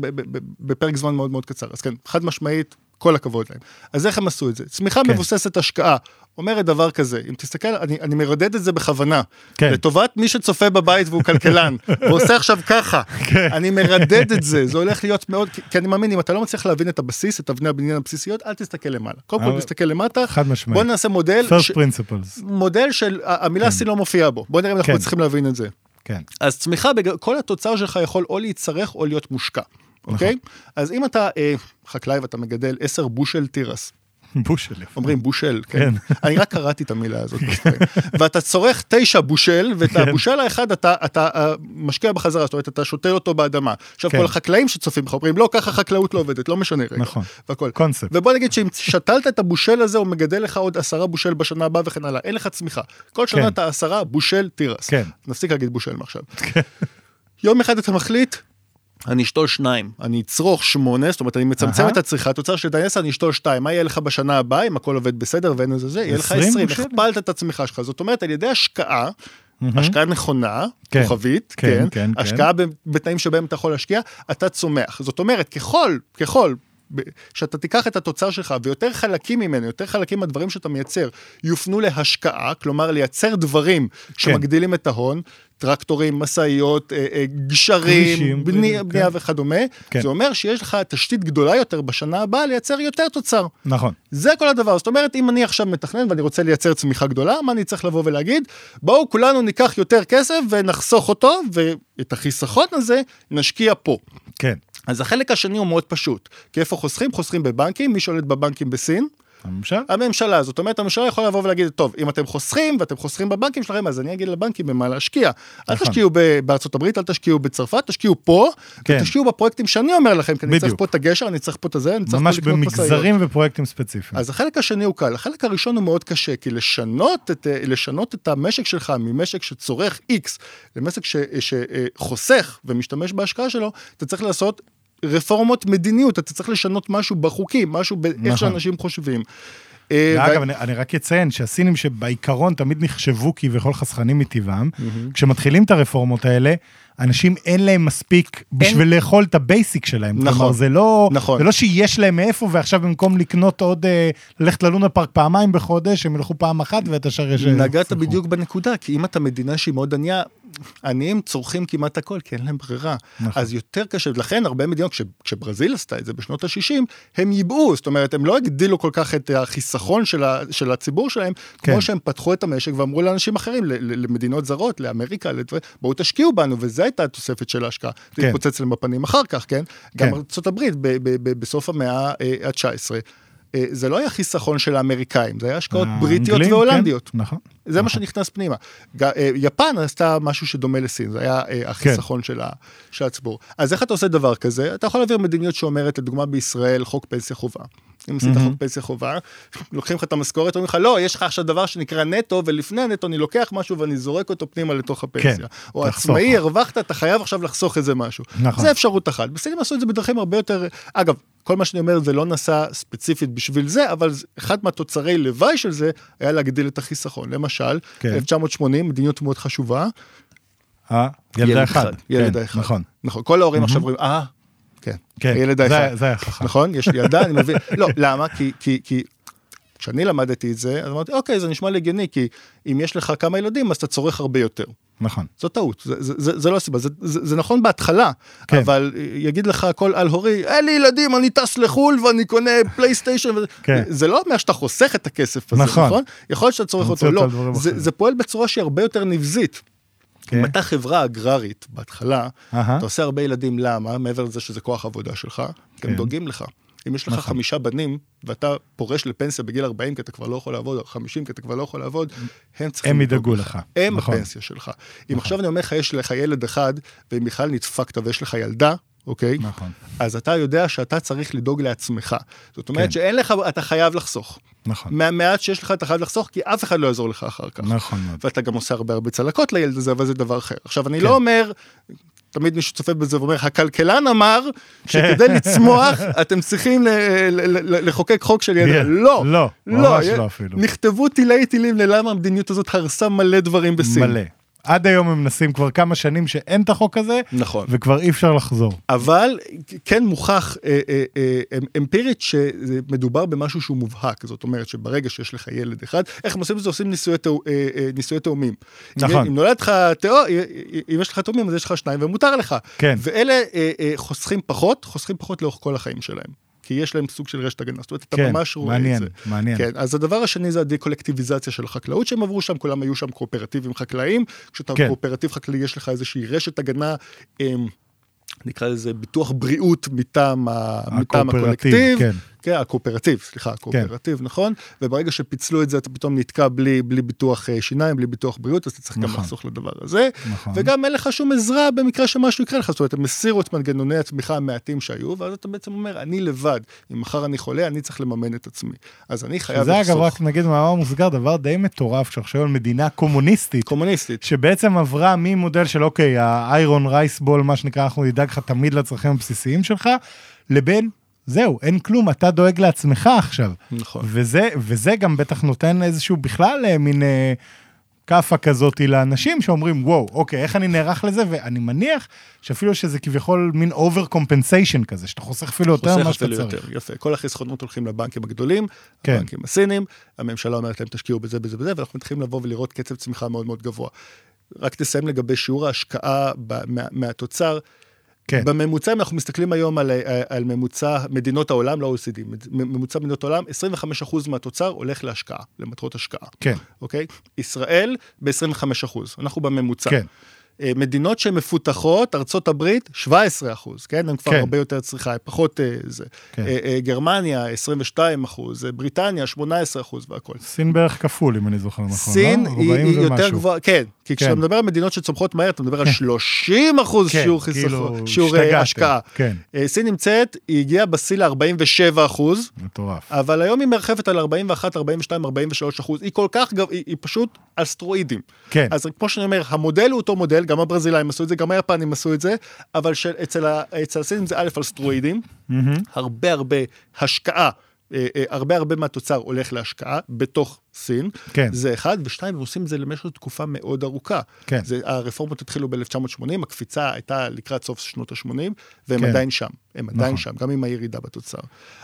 בפרק זמן מאוד מאוד קצר. אז כן, חד משמעית, כל הכבוד להם. אז איך הם עשו את זה? צמיחה כן. מבוססת השקעה. אומרת דבר כזה, אם תסתכל, אני, אני מרדד את זה בכוונה, כן. לטובת מי שצופה בבית והוא כלכלן, ועושה עכשיו ככה, כן. אני מרדד את זה, זה הולך להיות מאוד, כי, כי אני מאמין, אם אתה לא מצליח להבין את הבסיס, את אבני הבניין הבסיסיות, אל תסתכל למעלה. קודם כל תסתכל למטה, חד משמעית. בוא נעשה מודל, First ש... principles. מודל של, המילה כן. C לא מופיעה בו, בוא נראה אם אנחנו כן. צריכים להבין את זה. כן. אז צמיחה, כל התוצר שלך יכול או להצטרך או להיות מושקע. אוקיי? נכון. אז אם אתה אה, חקלאי ואתה מגדל 10 בושל תירס, בושל. אומרים בושל, כן. כן. אני רק קראתי את המילה הזאת בספרים. ואתה צורך תשע בושל, ואת כן. הבושל האחד אתה, uh, משקיע בחזרה, זאת אומרת, אתה שותה אותו באדמה. עכשיו, כן. כל החקלאים שצופים לך אומרים, לא, ככה חקלאות לא עובדת, לא משנה רגע. נכון, והכל. קונספט. ובוא נגיד שאם שתלת את הבושל הזה, הוא מגדל לך עוד עשרה בושל בשנה הבאה וכן הלאה, אין לך צמיחה. כל שנה כן. אתה עשרה בושל תירס. כן. נפסיק להגיד בושל מעכשיו. כן. יום אחד אתה מחליט, אני אשתול שניים, אני אצרוך שמונה, זאת אומרת אני מצמצם את הצריכה, התוצר של דייסה אני אשתול שתיים, מה יהיה לך בשנה הבאה אם הכל עובד בסדר ואין איזה זה, יהיה לך עשרים, הכפלת את הצמיחה שלך, זאת אומרת על ידי השקעה, השקעה נכונה, כן. כוכבית, כן, כן, כן, כן. השקעה בתנאים שבהם אתה יכול להשקיע, אתה צומח, זאת אומרת ככל, ככל שאתה תיקח את התוצר שלך ויותר חלקים ממנו, יותר חלקים מהדברים שאתה מייצר, יופנו להשקעה, כלומר לייצר דברים כן. שמגדילים את ההון, טרקטורים, משאיות, אה, אה, גשרים, בנייה כן. וכדומה, כן. זה אומר שיש לך תשתית גדולה יותר בשנה הבאה לייצר יותר תוצר. נכון. זה כל הדבר, זאת אומרת, אם אני עכשיו מתכנן ואני רוצה לייצר צמיחה גדולה, מה אני צריך לבוא ולהגיד? בואו כולנו ניקח יותר כסף ונחסוך אותו, ואת החיסכון הזה נשקיע פה. כן. אז החלק השני הוא מאוד פשוט, כי איפה חוסכים? חוסכים בבנקים, מי שולט בבנקים בסין? הממשלה? הממשלה, זאת אומרת הממשלה יכולה לבוא ולהגיד, טוב, אם אתם חוסכים ואתם חוסכים בבנקים שלכם, אז אני אגיד לבנקים במה להשקיע. אל נכון. תשקיעו בארצות הברית, אל תשקיעו בצרפת, תשקיעו פה, כן. ותשקיעו בפרויקטים שאני אומר לכם, כי אני צריך פה את הגשר, אני צריך פה את הזה, אני צריך ממש במגזרים ופרויקטים ספציפיים. אז החלק השני הוא קל, החלק הראשון הוא מאוד קשה, כי לשנות את, לשנות את המשק שלך ממשק שצורך X למשק שחוסך ומשתמש בהשקעה שלו, אתה צריך לעשות רפורמות מדיניות, אתה צריך לשנות משהו בחוקים, משהו באיך נכון. שאנשים חושבים. אה, ואגב, ו- אני, אני רק אציין שהסינים שבעיקרון תמיד נחשבו כביכול חסכנים מטבעם, כשמתחילים את הרפורמות האלה, אנשים אין להם מספיק בשביל לאכול את ה basic שלהם. נכון. כלומר, זה לא, נכון. זה לא שיש להם מאיפה, ועכשיו במקום לקנות עוד, אה, ללכת ללונה פארק פעמיים בחודש, הם ילכו פעם אחת ואת השאר יש... נגעת. בדיוק בנקודה, כי אם אתה מדינה שהיא מאוד ענייה, עניים צורכים כמעט הכל, כי אין להם ברירה. נכון. אז יותר קשה, לכן הרבה מדינות, כש, כשברזיל עשתה את זה בשנות ה-60, הם ייבאו, זאת אומרת, הם לא הגדילו כל כך את החיסכון של, ה, של הציבור שלהם, כן. כמו שהם פתחו את המשק ואמרו לאנשים אחרים, ל, ל, למדינות זרות, לאמריקה, לדבר, בואו תשקיעו בנו, וזו הייתה התוספת של ההשקעה. כן. זה התפוצץ להם בפנים אחר כך, כן? גם כן. ארה"ב בסוף המאה ה-19. אה, זה לא היה חיסכון של האמריקאים, זה היה השקעות בריטיות האנגלים, והולנדיות. כן, נכון. זה מה שנכנס פנימה. אה, יפן עשתה משהו שדומה לסין, זה היה אה, החיסכון ה- של הציבור. אז איך אתה עושה דבר כזה? אתה יכול להעביר מדיניות שאומרת, לדוגמה בישראל, חוק פנסיה חובה. אם עשית חוק פנסיה חובה, לוקחים לך את המשכורת, אומרים לך, לא, יש לך עכשיו דבר שנקרא נטו, ולפני הנטו אני לוקח משהו ואני זורק אותו פנימה לתוך הפנסיה. או תחסוך. עצמאי, הרווחת, אתה חייב עכשיו לחסוך איזה משהו. נכון. זה אפשרות אחת. בסינים עשו את זה בדרכים הרבה יותר... אגב, כל מה שאני אומר זה לא נעשה ספציפית בשביל זה, אבל אחד מהתוצרי לוואי של זה היה להגדיל את החיסכון. למשל, כן. 1980, מדיניות מאוד חשובה. אה, ילד אחד. ילד כן, האחד. נכון. נכון. כל ההורים עכשיו אומרים, אה, כן, כן, הילד זה- האחד. זה היה חכם. נכון? יש לי ילדה, אני מבין. לא, למה? כי, כי, כי כשאני למדתי את זה, אז אמרתי, אוקיי, זה נשמע לי הגיוני, כי אם יש לך כמה ילדים, אז אתה צורך הרבה יותר. נכון. זו טעות, זה, זה, זה, זה לא הסיבה, זה, זה, זה נכון בהתחלה, כן. אבל יגיד לך כל על הורי, אין לי ילדים, אני טס לחו"ל ואני קונה פלייסטיישן, כן. זה לא אומר שאתה חוסך את הכסף הזה, נכון. נכון? יכול להיות שאתה צורך אותו, לא, זה. זה פועל בצורה שהיא הרבה יותר נבזית. כן. אם אתה חברה אגררית בהתחלה, אהה. אתה עושה הרבה ילדים, למה? מעבר לזה שזה כוח עבודה שלך, כן. דואגים לך. אם יש לך נכון. חמישה בנים, ואתה פורש לפנסיה בגיל 40 כי אתה כבר לא יכול לעבוד, או 50 כי אתה כבר לא יכול לעבוד, הם צריכים הם ידאגו לך. הם נכון. הפנסיה שלך. אם עכשיו אני אומר לך, יש לך ילד אחד, ואם בכלל נדפקת ויש לך ילדה, אוקיי? נכון. אז אתה יודע שאתה צריך לדאוג לעצמך. זאת אומרת כן. שאין לך, אתה חייב לחסוך. נכון. מהמעט שיש לך אתה חייב לחסוך, כי אף אחד לא יעזור לך אחר כך. נכון מאוד. ואתה גם עושה הרבה הרבה צלקות לילד הזה, אבל זה דבר אחר. עכשיו, אני כן. לא אומר, תמיד מישהו צופה בזה ואומר, הכלכלן אמר שכדי לצמוח, אתם צריכים לחוקק חוק של ילד. כן. לא, לא, ממש לא אפילו. נכתבו תילי תילים ללמה המדיניות הזאת הרסה מלא דברים בסין. מלא. עד היום הם מנסים כבר כמה שנים שאין את החוק הזה, נכון. וכבר אי אפשר לחזור. אבל כן מוכח אה, אה, אה, אמפירית שמדובר במשהו שהוא מובהק, זאת אומרת שברגע שיש לך ילד אחד, איך הם עושים את זה? עושים נישואי תאו- אה, אה, נישואי תאומים. נכון. אם, אם נולד לך תאו, אם יש לך תאומים אז יש לך שניים ומותר לך. כן. ואלה אה, אה, חוסכים פחות, חוסכים פחות לאורך כל החיים שלהם. כי יש להם סוג של רשת הגנה, זאת אומרת, אתה כן, ממש רואה מעניין, את זה. מעניין. כן, אז הדבר השני זה הדקולקטיביזציה של החקלאות שהם עברו שם, כולם היו שם קואופרטיבים חקלאיים, כשאתה כן. קואופרטיב חקלאי יש לך איזושהי רשת הגנה. אמ, נקרא לזה ביטוח בריאות מטעם, מטעם הקולקטיב. כן. כן, הקואופרטיב, סליחה, הקואופרטיב, נכון? וברגע שפיצלו את זה, אתה פתאום נתקע בלי, בלי ביטוח אה, שיניים, בלי ביטוח בריאות, אז אתה צריך גם נכון. לחסוך לדבר הזה. נכון. וגם אין לך שום עזרה במקרה שמשהו יקרה לך, זאת אומרת, הם הסירו את מנגנוני התמיכה המעטים שהיו, ואז אתה בעצם אומר, אני לבד, אם מחר אני חולה, אני צריך לממן את עצמי. אז אני חייב זה לחסוך. אגב, רק נגיד במאמר מוסגר, דבר די מטורף, כשאנחנו על מדינה קומוניסטית, קומוניסטית. שבעצם עברה ממודל של אוקיי, ה iron rice bowl, מה שנקרא, אנחנו נדאג לך תמיד לצרכים הבסיסיים שלך, לבין, זהו, אין כלום, אתה דואג לעצמך עכשיו. נכון. וזה, וזה גם בטח נותן איזשהו בכלל אה, מין אה, כאפה כזאת לאנשים שאומרים, וואו, אוקיי, איך אני נערך לזה? ואני מניח שאפילו שזה כביכול מין overcompensation כזה, שאתה חוסך אפילו יותר חוסך ממה שאתה אפילו צריך. יותר, יפה. כל החסכונות הולכים לבנקים הגדולים, כן. הבנקים הסינים, הממשלה אומרת להם תשקיעו בזה, בזה, בזה, ואנחנו מתחילים לבוא ולראות קצב צמיחה מאוד מאוד גבוה. רק תסיים לגבי שיעור ההשקעה ב- מה- מהתוצר. כן. בממוצע, אם אנחנו מסתכלים היום על, על ממוצע מדינות העולם, לא OECD, ממוצע מדינות העולם, 25% מהתוצר הולך להשקעה, למטרות השקעה. כן, אוקיי? ישראל ב-25%, אנחנו בממוצע. כן. אה, מדינות שהן מפותחות, ארצות הברית, 17 אחוז, כן? הן כבר כן. הרבה יותר צריכה, הן פחות אה, זה. כן. אה, אה, גרמניה, 22 אחוז, אה, בריטניה, 18 אחוז והכל. סין בערך כפול, אם אני זוכר נכון, סין לא? היא, 40 היא יותר. גבוהה, כן, כי כשאתה כן. מדבר על מדינות שצומחות מהר, אתה מדבר על 30 אחוז כן, שיעור כאילו, חיסכון, שיעור אה, השתגעתם. השקעה. כן, אה, סין נמצאת, היא הגיעה בשיא ל-47 אחוז, מטורף. אבל היום היא מרחפת על 41, 42, 43 אחוז, היא כל כך, היא, היא פשוט על סטרואידים. כן, אז כמו שאני אומר, המודל הוא אותו מודל, גם הברזילאים עשו את זה, גם היפנים עשו את זה, אבל אצל, אצל הסינים זה א' על סטרואידים, mm-hmm. הרבה הרבה השקעה. אה, אה, הרבה הרבה מהתוצר הולך להשקעה בתוך סין, כן. זה אחד, ושתיים, הם עושים את זה למשך תקופה מאוד ארוכה. כן. זה, הרפורמות התחילו ב-1980, הקפיצה הייתה לקראת סוף שנות ה-80, והם כן. עדיין שם, הם עדיין נכון. שם, גם עם הירידה בתוצר.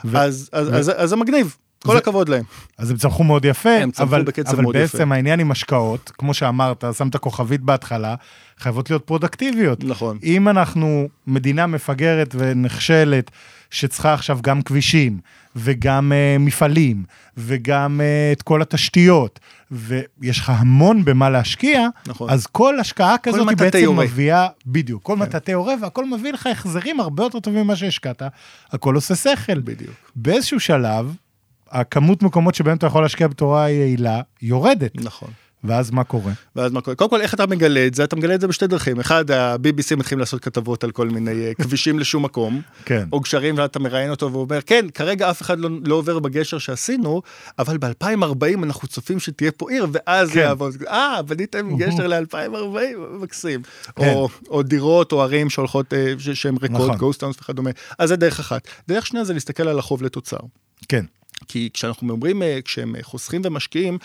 ו- אז, אז, ו- אז, אז זה מגניב. כל זה, הכבוד להם. אז הם צמחו מאוד יפה, הם צמחו אבל, בקצב אבל מאוד בעצם יפה. העניין עם השקעות, כמו שאמרת, שמת כוכבית בהתחלה, חייבות להיות פרודקטיביות. נכון. אם אנחנו מדינה מפגרת ונחשלת, שצריכה עכשיו גם כבישים, וגם uh, מפעלים, וגם uh, את כל התשתיות, ויש לך המון במה להשקיע, נכון. אז כל השקעה כזאת היא בעצם יורה. מביאה, בדיוק, כל כן. מטאטא יורה, והכל מביא לך החזרים הרבה יותר טובים ממה שהשקעת, הכל עושה שכל. בדיוק. באיזשהו שלב, הכמות מקומות שבהם אתה יכול להשקיע בתורה יעילה, יורדת. נכון. ואז מה קורה? ואז מה קורה? קודם כל, איך אתה מגלה את זה? אתה מגלה את זה בשתי דרכים. אחד, ה-BBC מתחילים לעשות כתבות על כל מיני אה, כבישים לשום מקום, כן. או גשרים, ואתה מראיין אותו והוא אומר, כן, כרגע אף אחד לא, לא עובר בגשר שעשינו, אבל ב-2040 אנחנו צופים שתהיה פה עיר, ואז כן. יעבוד. אה, בניתם גשר ל-2040, מקסים. כן. או, או דירות או ערים שהולכות, אה, שהן ריקות, נכון. גוסטאונס וכדומה. אז זה דרך אחת. דרך שנייה זה להסתכל על החוב לתוצר. כן. כי כשאנחנו אומרים, אה, כשהם אה, חוסכים ומשקיעים,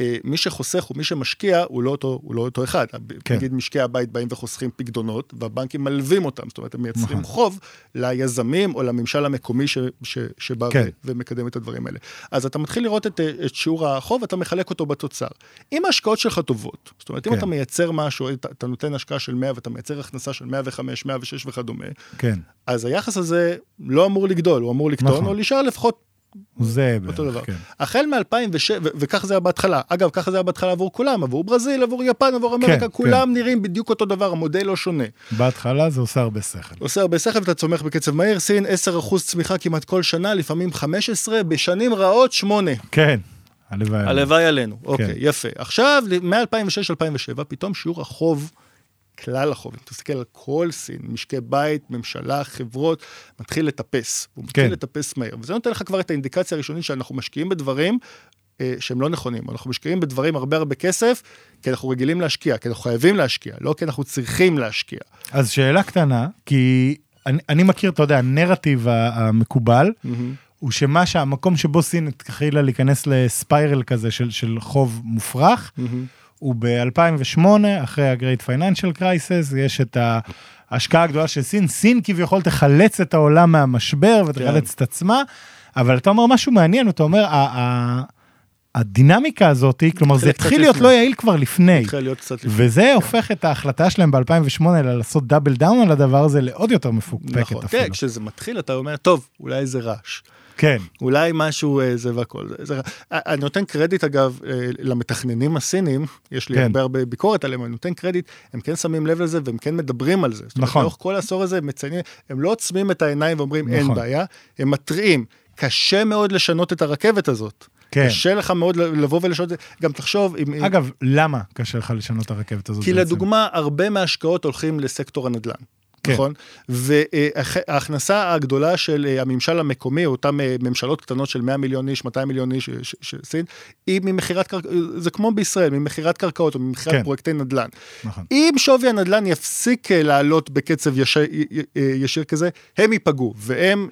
אה, מי שחוסך ומי שמשקיע הוא לא אותו, הוא לא אותו אחד. כן. נגיד משקי הבית באים וחוסכים פקדונות, והבנקים מלווים אותם, זאת אומרת, הם מייצרים נכון. חוב ליזמים או לממשל המקומי ש, ש, שבא כן. ו- ומקדם את הדברים האלה. אז אתה מתחיל לראות את, את שיעור החוב, אתה מחלק אותו בתוצר. אם ההשקעות שלך טובות, זאת אומרת, אם כן. אתה מייצר משהו, אתה, אתה נותן השקעה של 100 ואתה מייצר הכנסה של 105, 106 וכדומה, כן. אז היחס הזה לא אמור לגדול, הוא אמור לקטון, נכון. או להישאר לפחות זה בערך, אותו דבר. כן. החל מ-2007, וככה זה היה בהתחלה. אגב, ככה זה היה בהתחלה עבור כולם, עבור ברזיל, עבור יפן, עבור אמריקה, כן. כולם נראים בדיוק אותו דבר, המודל לא שונה. בהתחלה זה עושה הרבה שכל. עושה הרבה שכל ואתה צומח בקצב מהיר, סין 10% צמיחה כמעט כל שנה, לפעמים 15, בשנים רעות 8. כן. הלוואי. עלינו. הלוואי עלינו. אוקיי, כן. יפה. עכשיו, מ-2006-2007, פתאום שיעור החוב, כלל החוב, אם תסתכל על כל סין, משקי בית, ממשלה, חברות, מתחיל לטפס. הוא מתחיל כן. לטפס מהר. וזה נותן לך כבר את האינדיקציה הראשונית שאנחנו משקיעים בדברים אה, שהם לא נכונים. אנחנו משקיעים בדברים הרבה הרבה כסף, כי אנחנו רגילים להשקיע, כי אנחנו חייבים להשקיע, לא כי אנחנו צריכים להשקיע. אז שאלה קטנה, כי אני, אני מכיר, אתה יודע, הנרטיב המקובל, הוא שמה שהמקום שבו סין התחילה להיכנס לספיירל כזה של, של חוב מופרך, הוא ב-2008, אחרי ה-Great Financial Crisis, יש את ההשקעה הגדולה של סין, סין כביכול תחלץ את העולם מהמשבר ותחלץ את עצמה, אבל אתה אומר משהו מעניין, אתה אומר, הדינמיקה הזאת, כלומר זה התחיל להיות לפני. לא יעיל כבר לפני, התחיל להיות קצת לפני. וזה הופך את ההחלטה שלהם ב-2008 לעשות double down על הדבר הזה לעוד יותר מפוקפקת נכון, אפילו. כן, כשזה מתחיל אתה אומר, טוב, אולי זה רעש. כן, אולי משהו אה, זה והכל. זה, אה, אני נותן קרדיט אגב אה, למתכננים הסינים, יש לי כן. הרבה הרבה ביקורת עליהם, אני נותן קרדיט, הם כן שמים לב לזה והם כן מדברים על זה. זאת אומרת, נכון. לאורך כל העשור הזה הם מציינים, הם לא עוצמים את העיניים ואומרים אין נכון. בעיה, הם מתריעים, קשה מאוד לשנות את הרכבת הזאת. כן. קשה לך מאוד לבוא ולשנות את זה, גם תחשוב, אם, אגב, למה קשה לך לשנות את הרכבת הזאת כי בעצם? לדוגמה, הרבה מההשקעות הולכים לסקטור הנדל"ן. כן. נכון? וההכנסה הגדולה של אה, הממשל המקומי, אותן אה, ממשלות קטנות של 100 מיליון איש, 200 מיליון איש אה, של סין, היא ממכירת קרקעות, זה כמו בישראל, ממכירת קרקעות או ממכירת כן. פרויקטי נדל"ן. נכון. אם שווי הנדל"ן יפסיק לעלות בקצב ישיר, ישיר כזה, הם ייפגעו, והם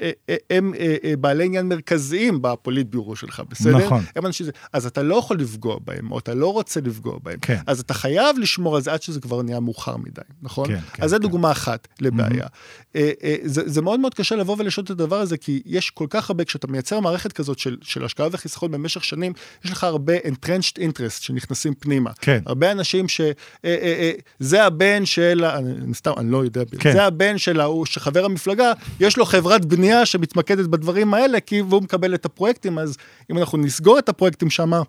הם, בעלי עניין מרכזיים בפוליט ביורו שלך, בסדר? נכון. הם אנשים, אז אתה לא יכול לפגוע בהם, או אתה לא רוצה לפגוע בהם. כן. אז אתה חייב לשמור על זה עד שזה כבר נהיה מאוחר מדי, נכון? כן, כן, אז זה כן. דוגמה אחת לבעיה. אה, זה, זה מאוד מאוד קשה לבוא ולשנות את הדבר הזה, כי יש כל כך הרבה, כשאתה מייצר מערכת כזאת של, של השקעה וחיסכון במשך שנים, יש לך הרבה entrenched interest שנכנסים פנימה. כן. הרבה אנשים ש... אה, זה הבן של... סתם, אני לא יודע, כן. זה הבן של ההוא, שחבר המפלגה, יש לו חברת בנייה שמתמקדת בדברים האלה, כי והוא מקבל את הפרויקטים, אז אם אנחנו נסגור את הפרויקטים שמה,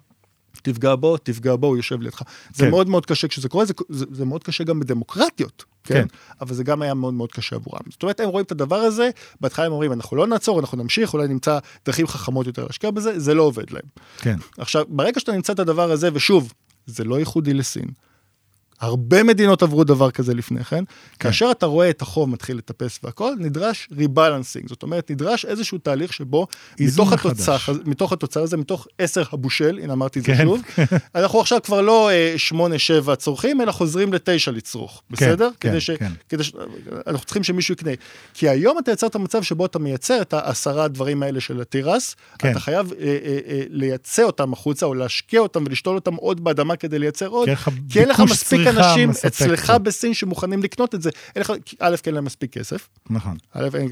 תפגע בו, תפגע בו, הוא יושב לידך. זה כן. מאוד מאוד קשה כשזה קורה, זה, זה, זה מאוד קשה גם בדמוקרטיות, כן? כן. אבל זה גם היה מאוד מאוד קשה עבורם. זאת אומרת, הם רואים את הדבר הזה, בהתחלה הם אומרים, אנחנו לא נעצור, אנחנו נמשיך, אולי נמצא דרכים חכמות יותר להשקיע בזה, זה לא עובד להם. כן. עכשיו, ברגע שאתה נמצא את הדבר הזה, ושוב, זה לא ייחודי לסין. הרבה מדינות עברו דבר כזה לפני כן. כאשר אתה רואה את החוב מתחיל לטפס והכל, נדרש ריבלנסינג. זאת אומרת, נדרש איזשהו תהליך שבו, מתוך התוצר, מחדש. מתוך התוצר הזה, מתוך עשר הבושל, הנה אמרתי את זה כן. שוב, אנחנו עכשיו כבר לא אה, שמונה, שבע צורכים, אלא חוזרים לתשע לצרוך, בסדר? כן, כדי ש... כן. כדי ש... אנחנו צריכים שמישהו יקנה. כי היום אתה יצר את המצב שבו אתה מייצר את העשרה הדברים האלה של התירס, כן. אתה חייב אה, אה, אה, לייצא אותם החוצה, או להשקיע אותם ולשתול אותם עוד באדמה כדי לייצר עוד. כי אין לך מספיק אנשים אצלך. בסין שמוכנים לקנות את זה. אין לך, כי א', כי אין להם מספיק כסף, נכון. א', אין,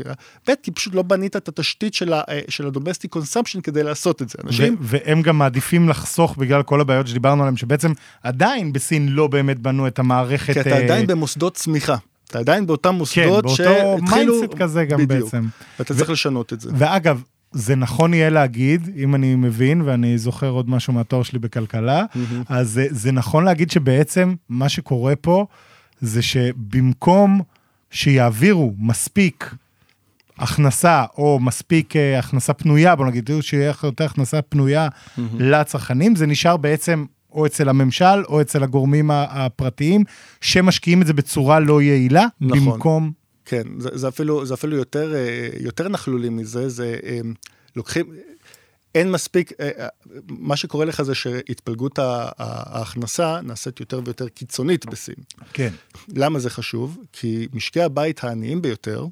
ב', כי פשוט לא בנית את התשתית של ה- אה, של ה domestic consumption כדי לעשות את זה. אנשים, והם גם מעדיפים לחסוך בגלל כל הבעיות שדיברנו עליהם, שבעצם עדיין בסין לא באמת בנו את המערכת... כי אתה אה, עדיין במוסדות צמיחה. אתה עדיין באותם כן, מוסדות באותו שהתחילו... mindset כזה גם בדיוק. בעצם. ואתה צריך לשנות את זה. ואגב, זה נכון יהיה להגיד, אם אני מבין, ואני זוכר עוד משהו מהתואר שלי בכלכלה, אז זה, זה נכון להגיד שבעצם מה שקורה פה, זה שבמקום שיעבירו מספיק הכנסה, או מספיק אה, הכנסה פנויה, בוא נגיד, שיהיה יותר הכנסה פנויה לצרכנים, זה נשאר בעצם או אצל הממשל, או אצל הגורמים הפרטיים, שמשקיעים את זה בצורה לא יעילה, נכון. במקום... כן, זה, זה אפילו, זה אפילו יותר, אה, יותר נכלולי מזה, זה אה, לוקחים, אין מספיק, אה, מה שקורה לך זה שהתפלגות ההכנסה נעשית יותר ויותר קיצונית בסין. כן. למה זה חשוב? כי משקי הבית העניים ביותר,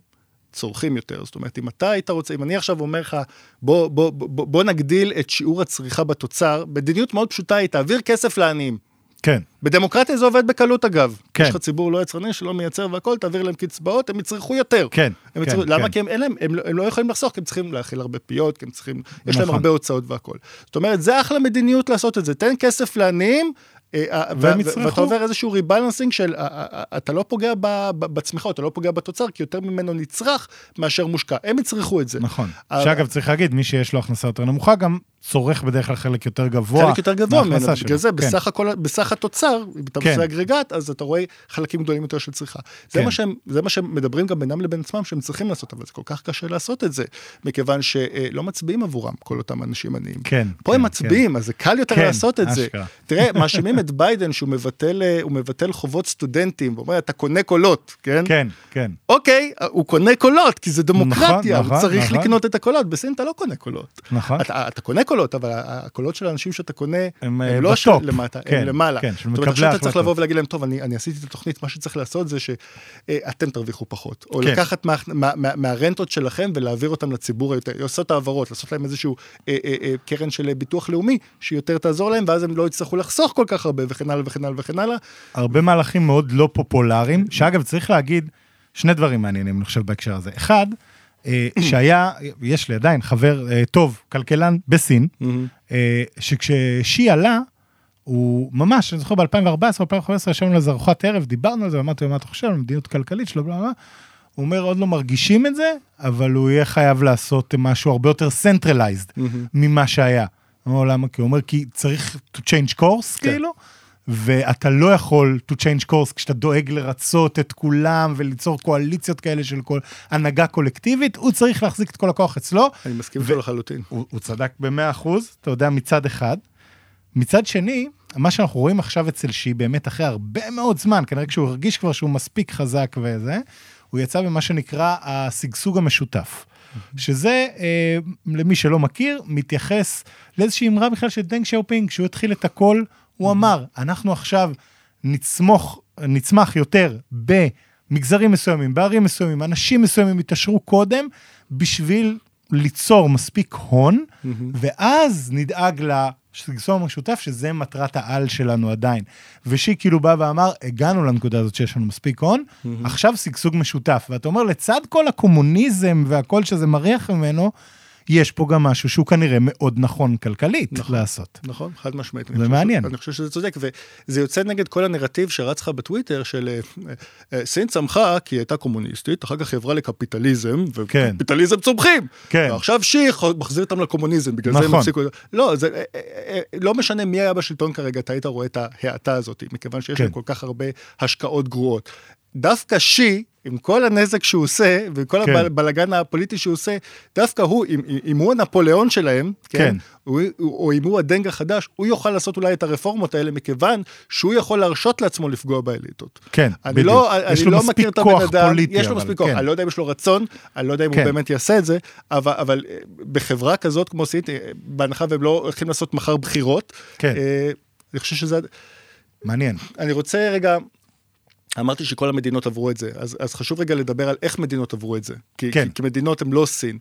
צורכים יותר. זאת אומרת, אם אתה היית רוצה, אם אני עכשיו אומר לך, בוא, בוא, בוא, בוא נגדיל את שיעור הצריכה בתוצר, מדיניות מאוד פשוטה היא, תעביר כסף לעניים. כן, בדמוקרטיה זה עובד בקלות אגב. כן. יש לך ציבור לא יצרני שלא מייצר והכל, תעביר להם קצבאות, הם יצרכו יותר. כן, הם כן, יצרכו, למה? כן. כי הם, אין להם, הם, לא- הם לא יכולים לחסוך, כי הם צריכים להאכיל הרבה פיות, כי הם צריכים, יש להם נכון. הרבה הוצאות והכל. זאת אומרת, זה אחלה מדיניות לעשות את זה. תן כסף לעניים, אה, אה, והם יצרכו. ואתה עובר איזשהו ריבלנסינג של, אה, אתה לא פוגע בצמיחה, אתה לא פוגע בתוצר, כי יותר ממנו נצרך מאשר מושקע. הם יצרכו את זה. נכון. אבל- שאגב, צריך להגיד, מי שיש לו הכנסה יותר נמוכה, גם צורך בדרך כלל חלק יותר גבוה. חלק יותר גבוה ממנו, בגלל שלו. זה כן. בסך הכל, בסך התוצר, אם אתה כן. עושה aggregate, אז אתה רואה חלקים גדולים יותר של צריכה. זה כן. מה שהם, זה מה שהם מדברים גם בינם לבין עצמם שהם צריכים לעשות, אבל זה כל כך קשה לעשות את זה, מכיוון שלא מצביעים עבורם כל אותם אנשים עניים. כן. פה כן, הם מצביעים, אז זה קל יותר כן, לעשות את זה. אשכרה. תראה, מאשימים את ביידן שהוא מבטל, אה, מבטל חובות סטודנטים, ואומר, אתה קונה קולות, כן? כן, כן. אוקיי, הוא קונה קולות, כי זה דמוקרטיה, נכון, הוא צריך נכון. לקנות את הקולות. בסין אתה לא קונה קולות. נכון. אתה, אתה קונה קולות, אבל הקולות של האנשים שאתה קונה, הם, הם, אה, לא ב top. למטה, כן, הם למעלה. כן, של זאת אומרת, מקבלי עכשיו אתה צריך ההחלטות. לבוא ולהגיד להם, טוב, אני, אני עשיתי את התוכנית, מה שצריך לעשות זה שאתם תרוויחו פחות. או כן. לקחת מה, מה, מה, מהרנטות שלכם ולהעביר אותם לציבור היותר, לעשות העברות, לעשות להם איזשהו אה, אה, אה, קרן של ביטוח לאומי, שיותר תעזור להם, ואז הם לא יצטרכו לחסוך כל כך הרבה, וכן הלאה וכן הלאה וכן הלאה. הרבה מהלכים מאוד לא פופולריים, שאגב, צריך להגיד שני דברים מעניינים, אני חושב, בהקשר הזה. אחד, שהיה, יש לי עדיין חבר אה, טוב, כלכלן בסין, אה, שכששי עלה, הוא ממש, אני זוכר ב-2014, 2015, ישבנו לאיזה ארוחת ערב, דיברנו על זה, אמרתי לו, מה אתה חושב על מדיניות כלכלית שלו, בלה בלה. הוא אומר, עוד לא מרגישים את זה, אבל הוא יהיה חייב לעשות משהו הרבה יותר centralized ממה שהיה. הוא אומר, למה? כי הוא אומר, כי צריך to change course, כן. כאילו, ואתה לא יכול to change course כשאתה דואג לרצות את כולם וליצור קואליציות כאלה של כל הנהגה קולקטיבית, הוא צריך להחזיק את כל הכוח אצלו. אני מסכים איתו לחלוטין. הוא, הוא צדק במאה אחוז, אתה יודע, מצד אחד. מצד שני, מה שאנחנו רואים עכשיו אצל שי, באמת אחרי הרבה מאוד זמן, כנראה כשהוא הרגיש כבר שהוא מספיק חזק וזה, הוא יצא במה שנקרא השגשוג המשותף. שזה, אה, למי שלא מכיר, מתייחס לאיזושהי אמרה בכלל של דנג שאופינג, כשהוא התחיל את הכל, הוא אמר, אנחנו עכשיו נצמוך, נצמח יותר במגזרים מסוימים, בערים מסוימים, אנשים מסוימים יתעשרו קודם, בשביל ליצור מספיק הון, ואז נדאג לשגשוג המשותף, שזה מטרת העל שלנו עדיין. ושי כאילו בא ואמר, הגענו לנקודה הזאת שיש לנו מספיק הון, עכשיו שגשוג משותף. ואתה אומר, לצד כל הקומוניזם והכל שזה מריח ממנו, יש פה גם משהו שהוא כנראה מאוד נכון כלכלית נכון. לעשות. נכון, חד משמעית. זה אני חושב מעניין. אני חושב שזה צודק, וזה יוצא נגד כל הנרטיב שרץ לך בטוויטר של אה, אה, סין צמחה כי היא הייתה קומוניסטית, אחר כך היא עברה לקפיטליזם, כן. וקפיטליזם צומחים. כן. ועכשיו שיח מחזיר אותם לקומוניזם, בגלל זה הם נכון. הפסיקו... לא, זה אה, אה, אה, לא משנה מי היה בשלטון כרגע, אתה היית רואה את ההאטה הזאת, מכיוון שיש כן. להם כל כך הרבה השקעות גרועות. דווקא שי, עם כל הנזק שהוא עושה, וכל כן. הבלגן הפוליטי שהוא עושה, דווקא הוא, אם, אם הוא הנפוליאון שלהם, כן, כן. הוא, או אם הוא הדנג החדש, הוא יוכל לעשות אולי את הרפורמות האלה, מכיוון שהוא יכול להרשות לעצמו לפגוע באליטות. כן, אני בדיוק. לא, יש אני לו לא מספיק כוח הבן אדם, פוליטי, יש לו אבל, מספיק כוח, כן. אני לא יודע אם יש לו רצון, אני לא יודע אם כן. הוא באמת יעשה את זה, אבל, אבל אה, בחברה כזאת כמו סינית, אה, בהנחה והם לא הולכים לעשות מחר בחירות, כן. אה, אני חושב שזה, מעניין. אני רוצה רגע, אמרתי שכל המדינות עברו את זה, אז, אז חשוב רגע לדבר על איך מדינות עברו את זה. כי, כן. כי, כי מדינות הן לא סין.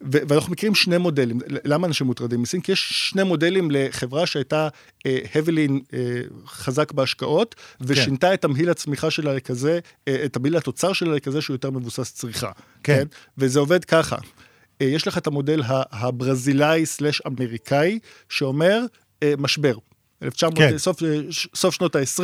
ו, ואנחנו מכירים שני מודלים. למה אנשים מוטרדים מסין? כי יש שני מודלים לחברה שהייתה uh, heavily uh, חזק בהשקעות, ושינתה כן. את תמהיל הצמיחה שלה לכזה, uh, את תמהיל התוצר שלה לכזה שהוא יותר מבוסס צריכה. כן. וזה עובד ככה. Uh, יש לך את המודל ה- הברזילאי סלש אמריקאי, שאומר uh, משבר. 1900, כן. סוף, אה, סוף שנות ה-20,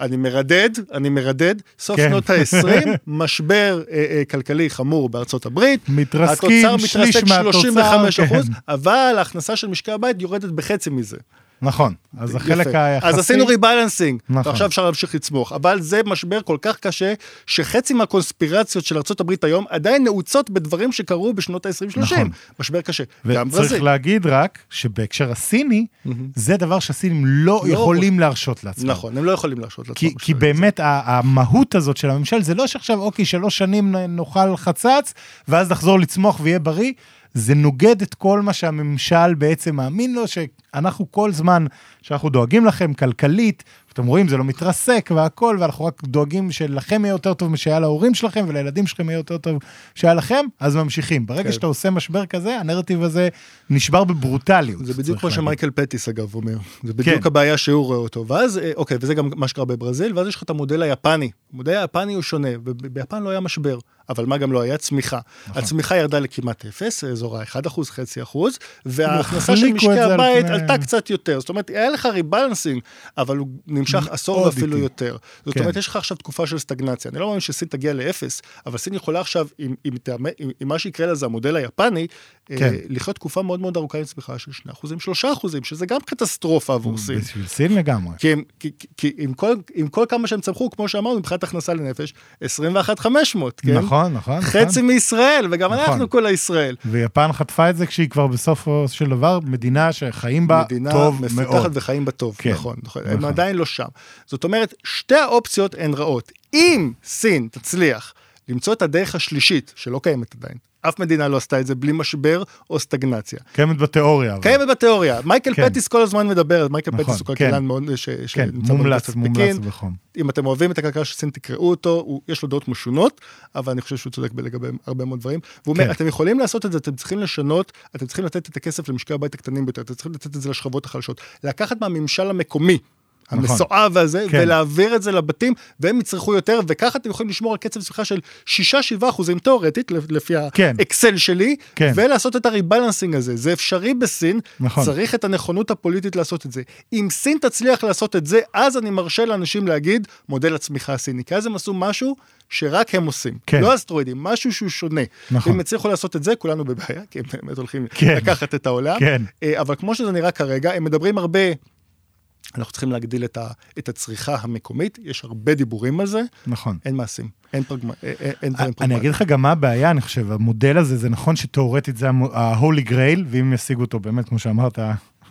אני מרדד, אני מרדד, סוף כן. שנות ה-20, משבר אה, אה, כלכלי חמור בארצות הברית. מתרסקים, התוצר שליש מתרסק מהתוצר, 35 אחוז, כן. אבל ההכנסה של משקי הבית יורדת בחצי מזה. נכון, אז החלק יפה. היחסי... אז עשינו ריבלנסינג, נכון. ועכשיו אפשר להמשיך לצמוח. אבל זה משבר כל כך קשה, שחצי מהקונספירציות של ארה"ב היום עדיין נעוצות בדברים שקרו בשנות ה-20-30. נכון. משבר קשה. גם וצריך. להגיד רק שבהקשר הסיני, זה דבר שהסינים לא לא יכולים להרשות לעצמם. נכון, הם לא יכולים להרשות לעצמם. כי, כי. באמת המהות הזאת של הממשל זה לא שעכשיו אוקיי שלוש שנים נאכל חצץ ואז נחזור לצמוח ויהיה בריא. זה נוגד את כל מה שהממשל בעצם מאמין לו שאנחנו כל זמן שאנחנו דואגים לכם כלכלית אתם רואים זה לא מתרסק והכל ואנחנו רק דואגים שלכם יהיה יותר טוב משהיה להורים שלכם ולילדים שלכם יהיה יותר טוב שהיה לכם אז ממשיכים ברגע כן. שאתה עושה משבר כזה הנרטיב הזה נשבר בברוטליות. זה בדיוק כמו. שמייקל פטיס אגב אומר, זה בדיוק כן. הבעיה שהוא רואה אותו, ואז, אה, אוקיי, וזה גם מה שקרה בברזיל, ואז יש לך את המודל היפני, המודל היפני הוא שונה, וביפן לא היה משבר, אבל מה גם לא היה צמיחה. נכון. הצמיחה ירדה לכמעט אפס, אזור ה-1 אחוז, חצי אחוז, וההכנסה של משקי הבית פני- עלתה קצת יותר, זאת אומרת, היה לך rebalancing, אבל הוא נמשך עשור ואפילו. יותר. זאת כן. אומרת, יש לך עכשיו תקופה של סטגנציה, אני לא מאמין שסין תגיע לאפס, אבל סין יכולה עכשיו, אם, אם, תאמה- אם, אם מה שיקרה לה זה המודל היפני, כן. אה, לחיות תקופה מאוד מאוד ארוכה עם צמיחה של 2 אחוזים, 3 אחוזים, שזה גם קטסטרופה עבור סין. בשביל סין לגמרי. כי, הם, כי, כי עם, כל, עם כל כמה שהם צמחו, כמו שאמרנו, מבחינת הכנסה לנפש, 21,500, כן? נכון, נכון. חצי נכון. מישראל, וגם נכון. אנחנו כל הישראל. ויפן חטפה את זה כשהיא כבר בסופו של דבר מדינה שחיים בה מדינה טוב מפותחת מאוד. וחיים בה טוב, כן, נכון, נכון, הם נכון. עדיין לא שם. זאת אומרת, שתי האופציות הן רעות. אם סין תצליח למצוא את הדרך השלישית, שלא קיימת עדיין, אף מדינה לא עשתה את זה בלי משבר או סטגנציה. קיימת בתיאוריה. אבל. קיימת בתיאוריה, מייקל כן. פטיס כל הזמן מדבר, מייקל נכון, פטיס הוא כן. כלכלן מאוד ש- כן, שנמצא מומלץ, מומלץ. בחום. אם אתם אוהבים את הכלכלה של סין תקראו אותו, הוא, יש לו דעות משונות, אבל אני חושב שהוא צודק לגבי הרבה מאוד דברים. והוא אומר, כן. אתם יכולים לעשות את זה, אתם צריכים לשנות, אתם צריכים לתת את הכסף למשקי הבית הקטנים ביותר, אתם צריכים לתת את זה לשכבות החלשות, לקחת מהממשל המקומי. נכון. המסואב הזה, כן. ולהעביר את זה לבתים, והם יצרכו יותר, וככה אתם יכולים לשמור על קצב צמיחה של 6-7 אחוזים תאורטית, לפי כן. האקסל שלי, כן. ולעשות את הריבלנסינג הזה. זה אפשרי בסין, נכון. צריך את הנכונות הפוליטית לעשות את זה. אם סין תצליח לעשות את זה, אז אני מרשה לאנשים להגיד מודל הצמיחה הסיני. כי אז הם עשו משהו שרק הם עושים. כן. לא אסטרואידים, משהו שהוא שונה. נכון. ואם יצליחו לעשות את זה, כולנו בבעיה, כי הם באמת הולכים כן. לקחת את העולם. כן. אה, אבל כמו שזה נראה כרגע, הם מדברים הרבה... אנחנו צריכים להגדיל את, ה, את הצריכה המקומית, יש הרבה דיבורים על זה, נכון. אין מעשים, אין, פרגמ... אין, אין דברים אני פרגמטיים. אגיד לך גם מה הבעיה, אני חושב, המודל הזה, זה נכון שתאורטית זה ה-holy grail, ואם ישיגו אותו באמת, כמו שאמרת,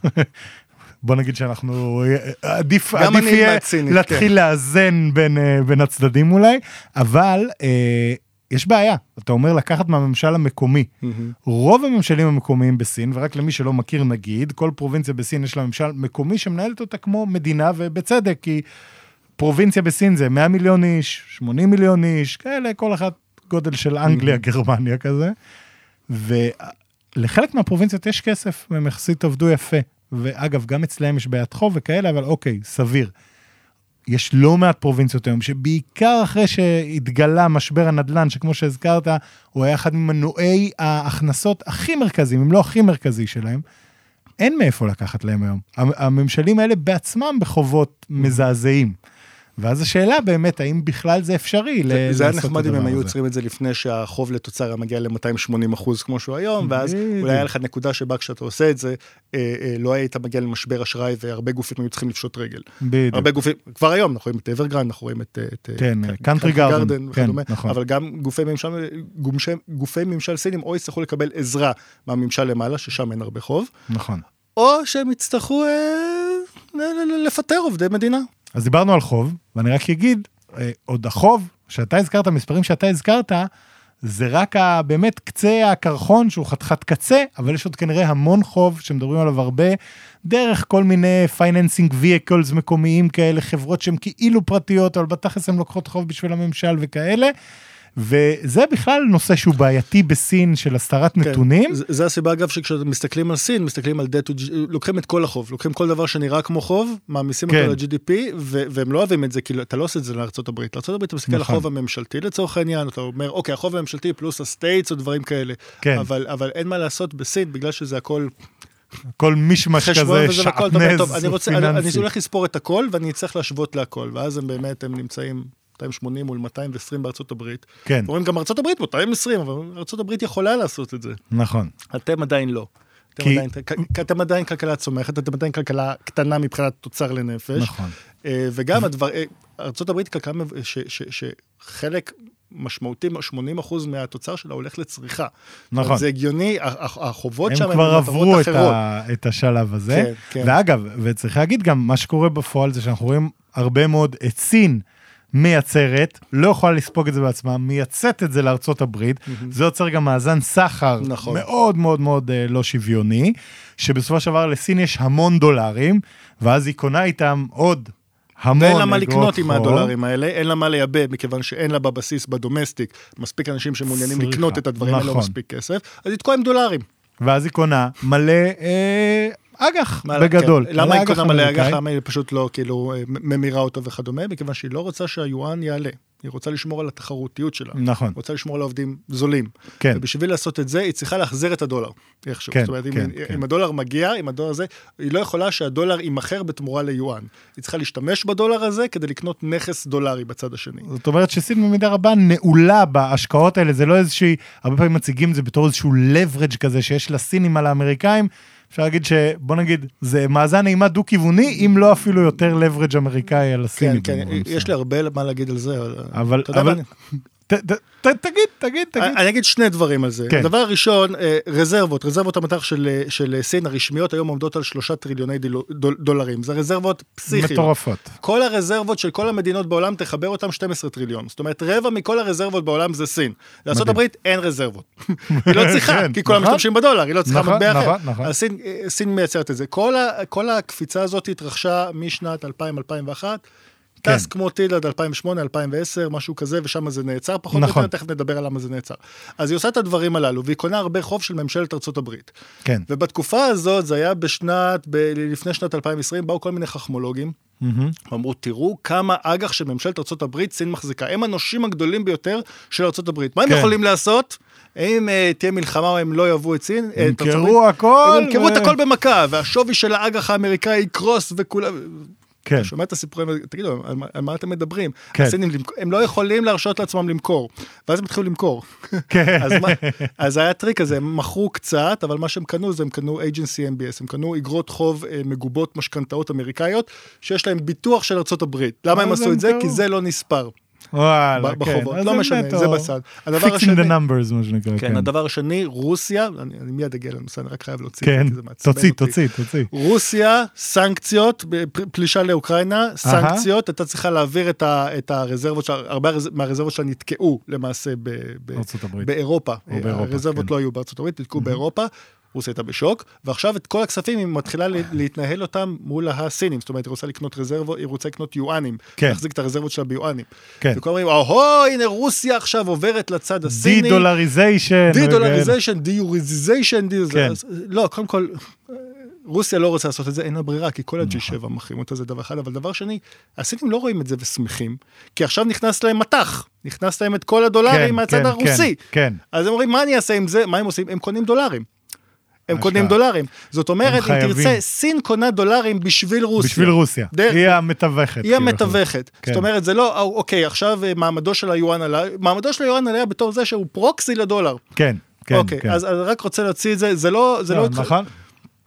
בוא נגיד שאנחנו, עדיף, גם עדיף אני יהיה סינית, להתחיל כן. לאזן בין, אה, בין הצדדים אולי, אבל אה, יש בעיה, אתה אומר לקחת מהממשל המקומי. מהמם. רוב הממשלים המקומיים בסין, ורק למי שלא מכיר נגיד, כל פרובינציה בסין יש לה ממשל מקומי שמנהלת אותה כמו מדינה, ובצדק, כי פרובינציה בסין זה 100 מיליון איש, 80 מיליון איש, כאלה, כל אחת גודל של אנגליה, גרמניה כזה. ולחלק מהפרובינציות יש כסף, והם יחסית עבדו יפה. ואגב, גם אצלהם יש בעיית חוב וכאלה, אבל אוקיי, סביר. יש לא מעט פרובינציות היום, שבעיקר אחרי שהתגלה משבר הנדל"ן, שכמו שהזכרת, הוא היה אחד ממנועי ההכנסות הכי מרכזיים, אם לא הכי מרכזי שלהם, אין מאיפה לקחת להם היום. המ- הממשלים האלה בעצמם בחובות מזעזעים. ואז השאלה באמת, האם בכלל זה אפשרי זה, ל- זה היה נחמד אם הם היו. עוצרים את זה לפני שהחוב לתוצר היה מגיע ל-280 אחוז כמו שהוא היום, ואז. אולי היה לך נקודה שבה כשאתה עושה את זה, אה, אה, לא היית מגיע למשבר אשראי והרבה גופים היו צריכים לפשוט רגל. בדיוק. הרבה גופים, כבר היום אנחנו רואים את אברגרנד, אנחנו רואים את... את כן, את Country Garden, כן, וכדומה, נכון. אבל גם גופי ממשל, גופי, גופי ממשל סינים או יצטרכו לקבל עזרה מהממשל למעלה, ששם אין הרבה חוב, נכון. או שהם יצטרכו אה, לפטר עובדי מדינה. אז דיברנו על חוב, ואני רק אגיד, אה, עוד החוב, שאתה הזכרת, המספרים שאתה הזכרת, זה רק ה, באמת קצה הקרחון שהוא חתיכת קצה, אבל יש עוד כנראה המון חוב שמדברים עליו הרבה, דרך כל מיני financing vehicles מקומיים כאלה, חברות שהן כאילו פרטיות, אבל בתכלס הן לוקחות חוב בשביל הממשל וכאלה. וזה בכלל נושא שהוא בעייתי בסין של הסתרת נתונים. כן, זה, זה הסיבה אגב שכשאתם מסתכלים על סין, מסתכלים על debt to G- לוקחים את כל החוב, לוקחים כל דבר שנראה כמו חוב, מעמיסים כן. אותו ל-GDP, והם לא אוהבים את זה, כי אתה לא עושה את זה לארה"ב. לארה"ב אתה מסתכל על נכון. החוב הממשלתי לצורך העניין, אתה אומר, אוקיי, החוב הממשלתי פלוס ה states או דברים כאלה. כן. אבל, אבל אין מה לעשות בסין, בגלל שזה הכל כל מישמש כזה, שעטנז אני רוצה, אני, אני פיננסי. הולך לספור את הכל ואני צריך להשוות להכל, ואז הם באמת, הם נמצאים 280 מול 220 בארצות הברית. כן, אומרים גם ארצות הברית 220, אבל ארצות הברית יכולה לעשות את זה. נכון. אתם עדיין לא. אתם, כי- עדיין, אתם עדיין כלכלה צומחת, אתם עדיין כלכלה קטנה מבחינת תוצר לנפש. נכון. אה, וגם הדבר, אה, ארה"ב היא כלכלה מב- ש- ש- שחלק משמעותי, 80 אחוז מהתוצר שלה הולך לצריכה. נכון. זה הגיוני, ה- ה- החובות הם שם כבר למטרות עברו את, אחרות. ה, את השלב הזה. כן, כן. ואגב, וצריך להגיד גם, מה שקורה בפועל זה שאנחנו רואים הרבה מאוד את סין מייצרת, לא יכולה לספוג את זה בעצמה, מייצאת את זה לארצות הברית, זה יוצר גם מאזן סחר נכון. מאוד מאוד מאוד אה, לא שוויוני, שבסופו של דבר לסין יש המון דולרים, ואז היא קונה איתם עוד המון ואין לה מה לקנות עם חוב. הדולרים האלה, אין לה מה לייבא, מכיוון שאין לה בבסיס, בדומסטיק, מספיק אנשים שמעוניינים לקנות את הדברים האלה, לא נכון. מספיק כסף, אז היא תקועה עם דולרים. ואז היא קונה מלא אה, אג"ח בגדול. כן. למה היא קונה מלא. אג"ח? למה היא פשוט לא כאילו ממירה אותו וכדומה? מכיוון שהיא לא רוצה שהיואן יעלה. היא רוצה לשמור על התחרותיות שלה. נכון, היא רוצה לשמור על העובדים זולים. כן. ובשביל לעשות את זה, היא צריכה להחזיר את הדולר. איכשהו. כן, זאת אומרת, אם, כן, אם כן. הדולר מגיע, אם הדולר הזה, היא לא יכולה שהדולר יימכר בתמורה ליואן. היא צריכה להשתמש בדולר הזה כדי לקנות נכס דולרי בצד השני. זאת אומרת שסין במידה רבה נעולה בהשקעות האלה, זה לא איזושהי, הרבה פעמים מציגים את זה בתור איזשהו leverage כזה שיש לסינים על האמריקאים. אפשר להגיד שבוא נגיד, זה מאזן אימה דו-כיווני, אם לא אפילו יותר leverage אמריקאי על כן, הסינים. כן, במובן יש. לי הרבה מה להגיד על זה. אבל, אבל, תגיד, תגיד, תגיד. אני אגיד שני דברים על זה. כן. הדבר הראשון, אה, רזרבות, רזרבות המטח של, אה, של סין הרשמיות היום עומדות על שלושה טריליוני דול- דולרים. זה רזרבות פסיכיות. מטורפות. כל הרזרבות של כל המדינות בעולם, תחבר אותם 12 טריליון. זאת אומרת, רבע מכל הרזרבות בעולם זה סין. לארה"ב אין רזרבות. היא לא צריכה, כן, כי כולם נכון. משתמשים בדולר, היא לא צריכה נכון, מטבע אחר. נכון. אז סין, אה, סין מייצרת את זה. כל, ה, כל הקפיצה הזאת התרחשה משנת 2000-2001. כן. טס כמו טיל עד 2008, 2010, משהו כזה, ושם זה נעצר פחות או נכון. יותר, תכף נדבר על למה זה נעצר. אז היא עושה את הדברים הללו, והיא קונה הרבה חוב של ממשלת ארצות הברית. כן. ובתקופה הזאת, זה היה בשנת, ב- לפני שנת 2020, באו כל מיני חכמולוגים, מהמם. אמרו, תראו כמה אג"ח של ממשלת ארה"ב סין מחזיקה. הם הנושים הגדולים ביותר של ארה"ב. מה הם כן. יכולים לעשות? אם uh, תהיה מלחמה או הם לא יאהבו את סין? אה, את ארצות הברית? ימכרו הכל. הם ימכרו את ו- הכל במכה, והשווי של האג"ח האמריקאי יקרוס וכולם... כן. אתה שומע את הסיפורים, תגידו, על מה, על מה אתם מדברים? כן. הסינים, הם לא יכולים להרשות לעצמם למכור, ואז הם התחילו למכור. כן. אז, מה, אז היה טריק כזה, הם מכרו קצת, אבל מה שהם קנו זה הם קנו agency MBS, הם קנו אגרות חוב אה, מגובות משכנתאות אמריקאיות, שיש להם ביטוח של ארה"ב. למה הם אז עשו את זה? כי זה לא נספר וואלה, כן. בחובות. לא משנה, זה בצד. הדבר השני, the numbers, מה שנקרא. כן, הדבר השני, רוסיה, אני, אני מיד אגיע לנושא, אני רק חייב להוציא את כן, זה, כי זה מעצבן תוציא, אותי. תוציא, תוציא. רוסיה, סנקציות, פלישה לאוקראינה, סנקציות, הייתה צריכה להעביר את, ה, את הרזרבות, הרבה הרז- מהרזרבות שלה נתקעו למעשה ב, ב. באירופה. או באירופה, הרזרבות כן. לא היו בארצות הברית, נתקעו באירופה. רוסיה הייתה בשוק, ועכשיו את כל הכספים היא מתחילה להתנהל אותם מול הסינים, זאת אומרת היא רוצה לקנות רזרבות, היא רוצה לקנות יואנים, כן. להחזיק את הרזרבות שלה ביואנים. כן. וכולם אומרים, אהו, הנה רוסיה עכשיו עוברת לצד הסיני. די-דולריזיישן. די-דולריזיישן, די-יוריזיישן, די... כן. אז, לא, קודם כל, רוסיה לא רוצה לעשות את זה, אין לה ברירה, כי כל ה-G7 מחרים אותה, זה דבר אחד, אבל דבר שני, הסינים לא רואים את זה ושמחים, כי עכשיו נכנס להם מטח, נכנס להם את כל הדולרים כן, מהצד כן, הרוסי. כן, כן. אז הם אומרים, מה אני אעשה עם זה? מה הם עושים? הם קונים דולרים. הם. קונים דולרים. זאת אומרת, אם. תרצה, סין קונה דולרים בשביל רוסיה. בשביל רוסיה. דרך- היא המתווכת. היא כאילו. המתווכת. כן. זאת אומרת, זה לא, אוקיי, עכשיו אה, מעמדו של היואן עלה, מעמדו של היואן עלה בתור זה שהוא פרוקסי לדולר. כן, כן, אוקיי, כן. אז אני רק רוצה להוציא את זה, זה לא... זה לא נכון.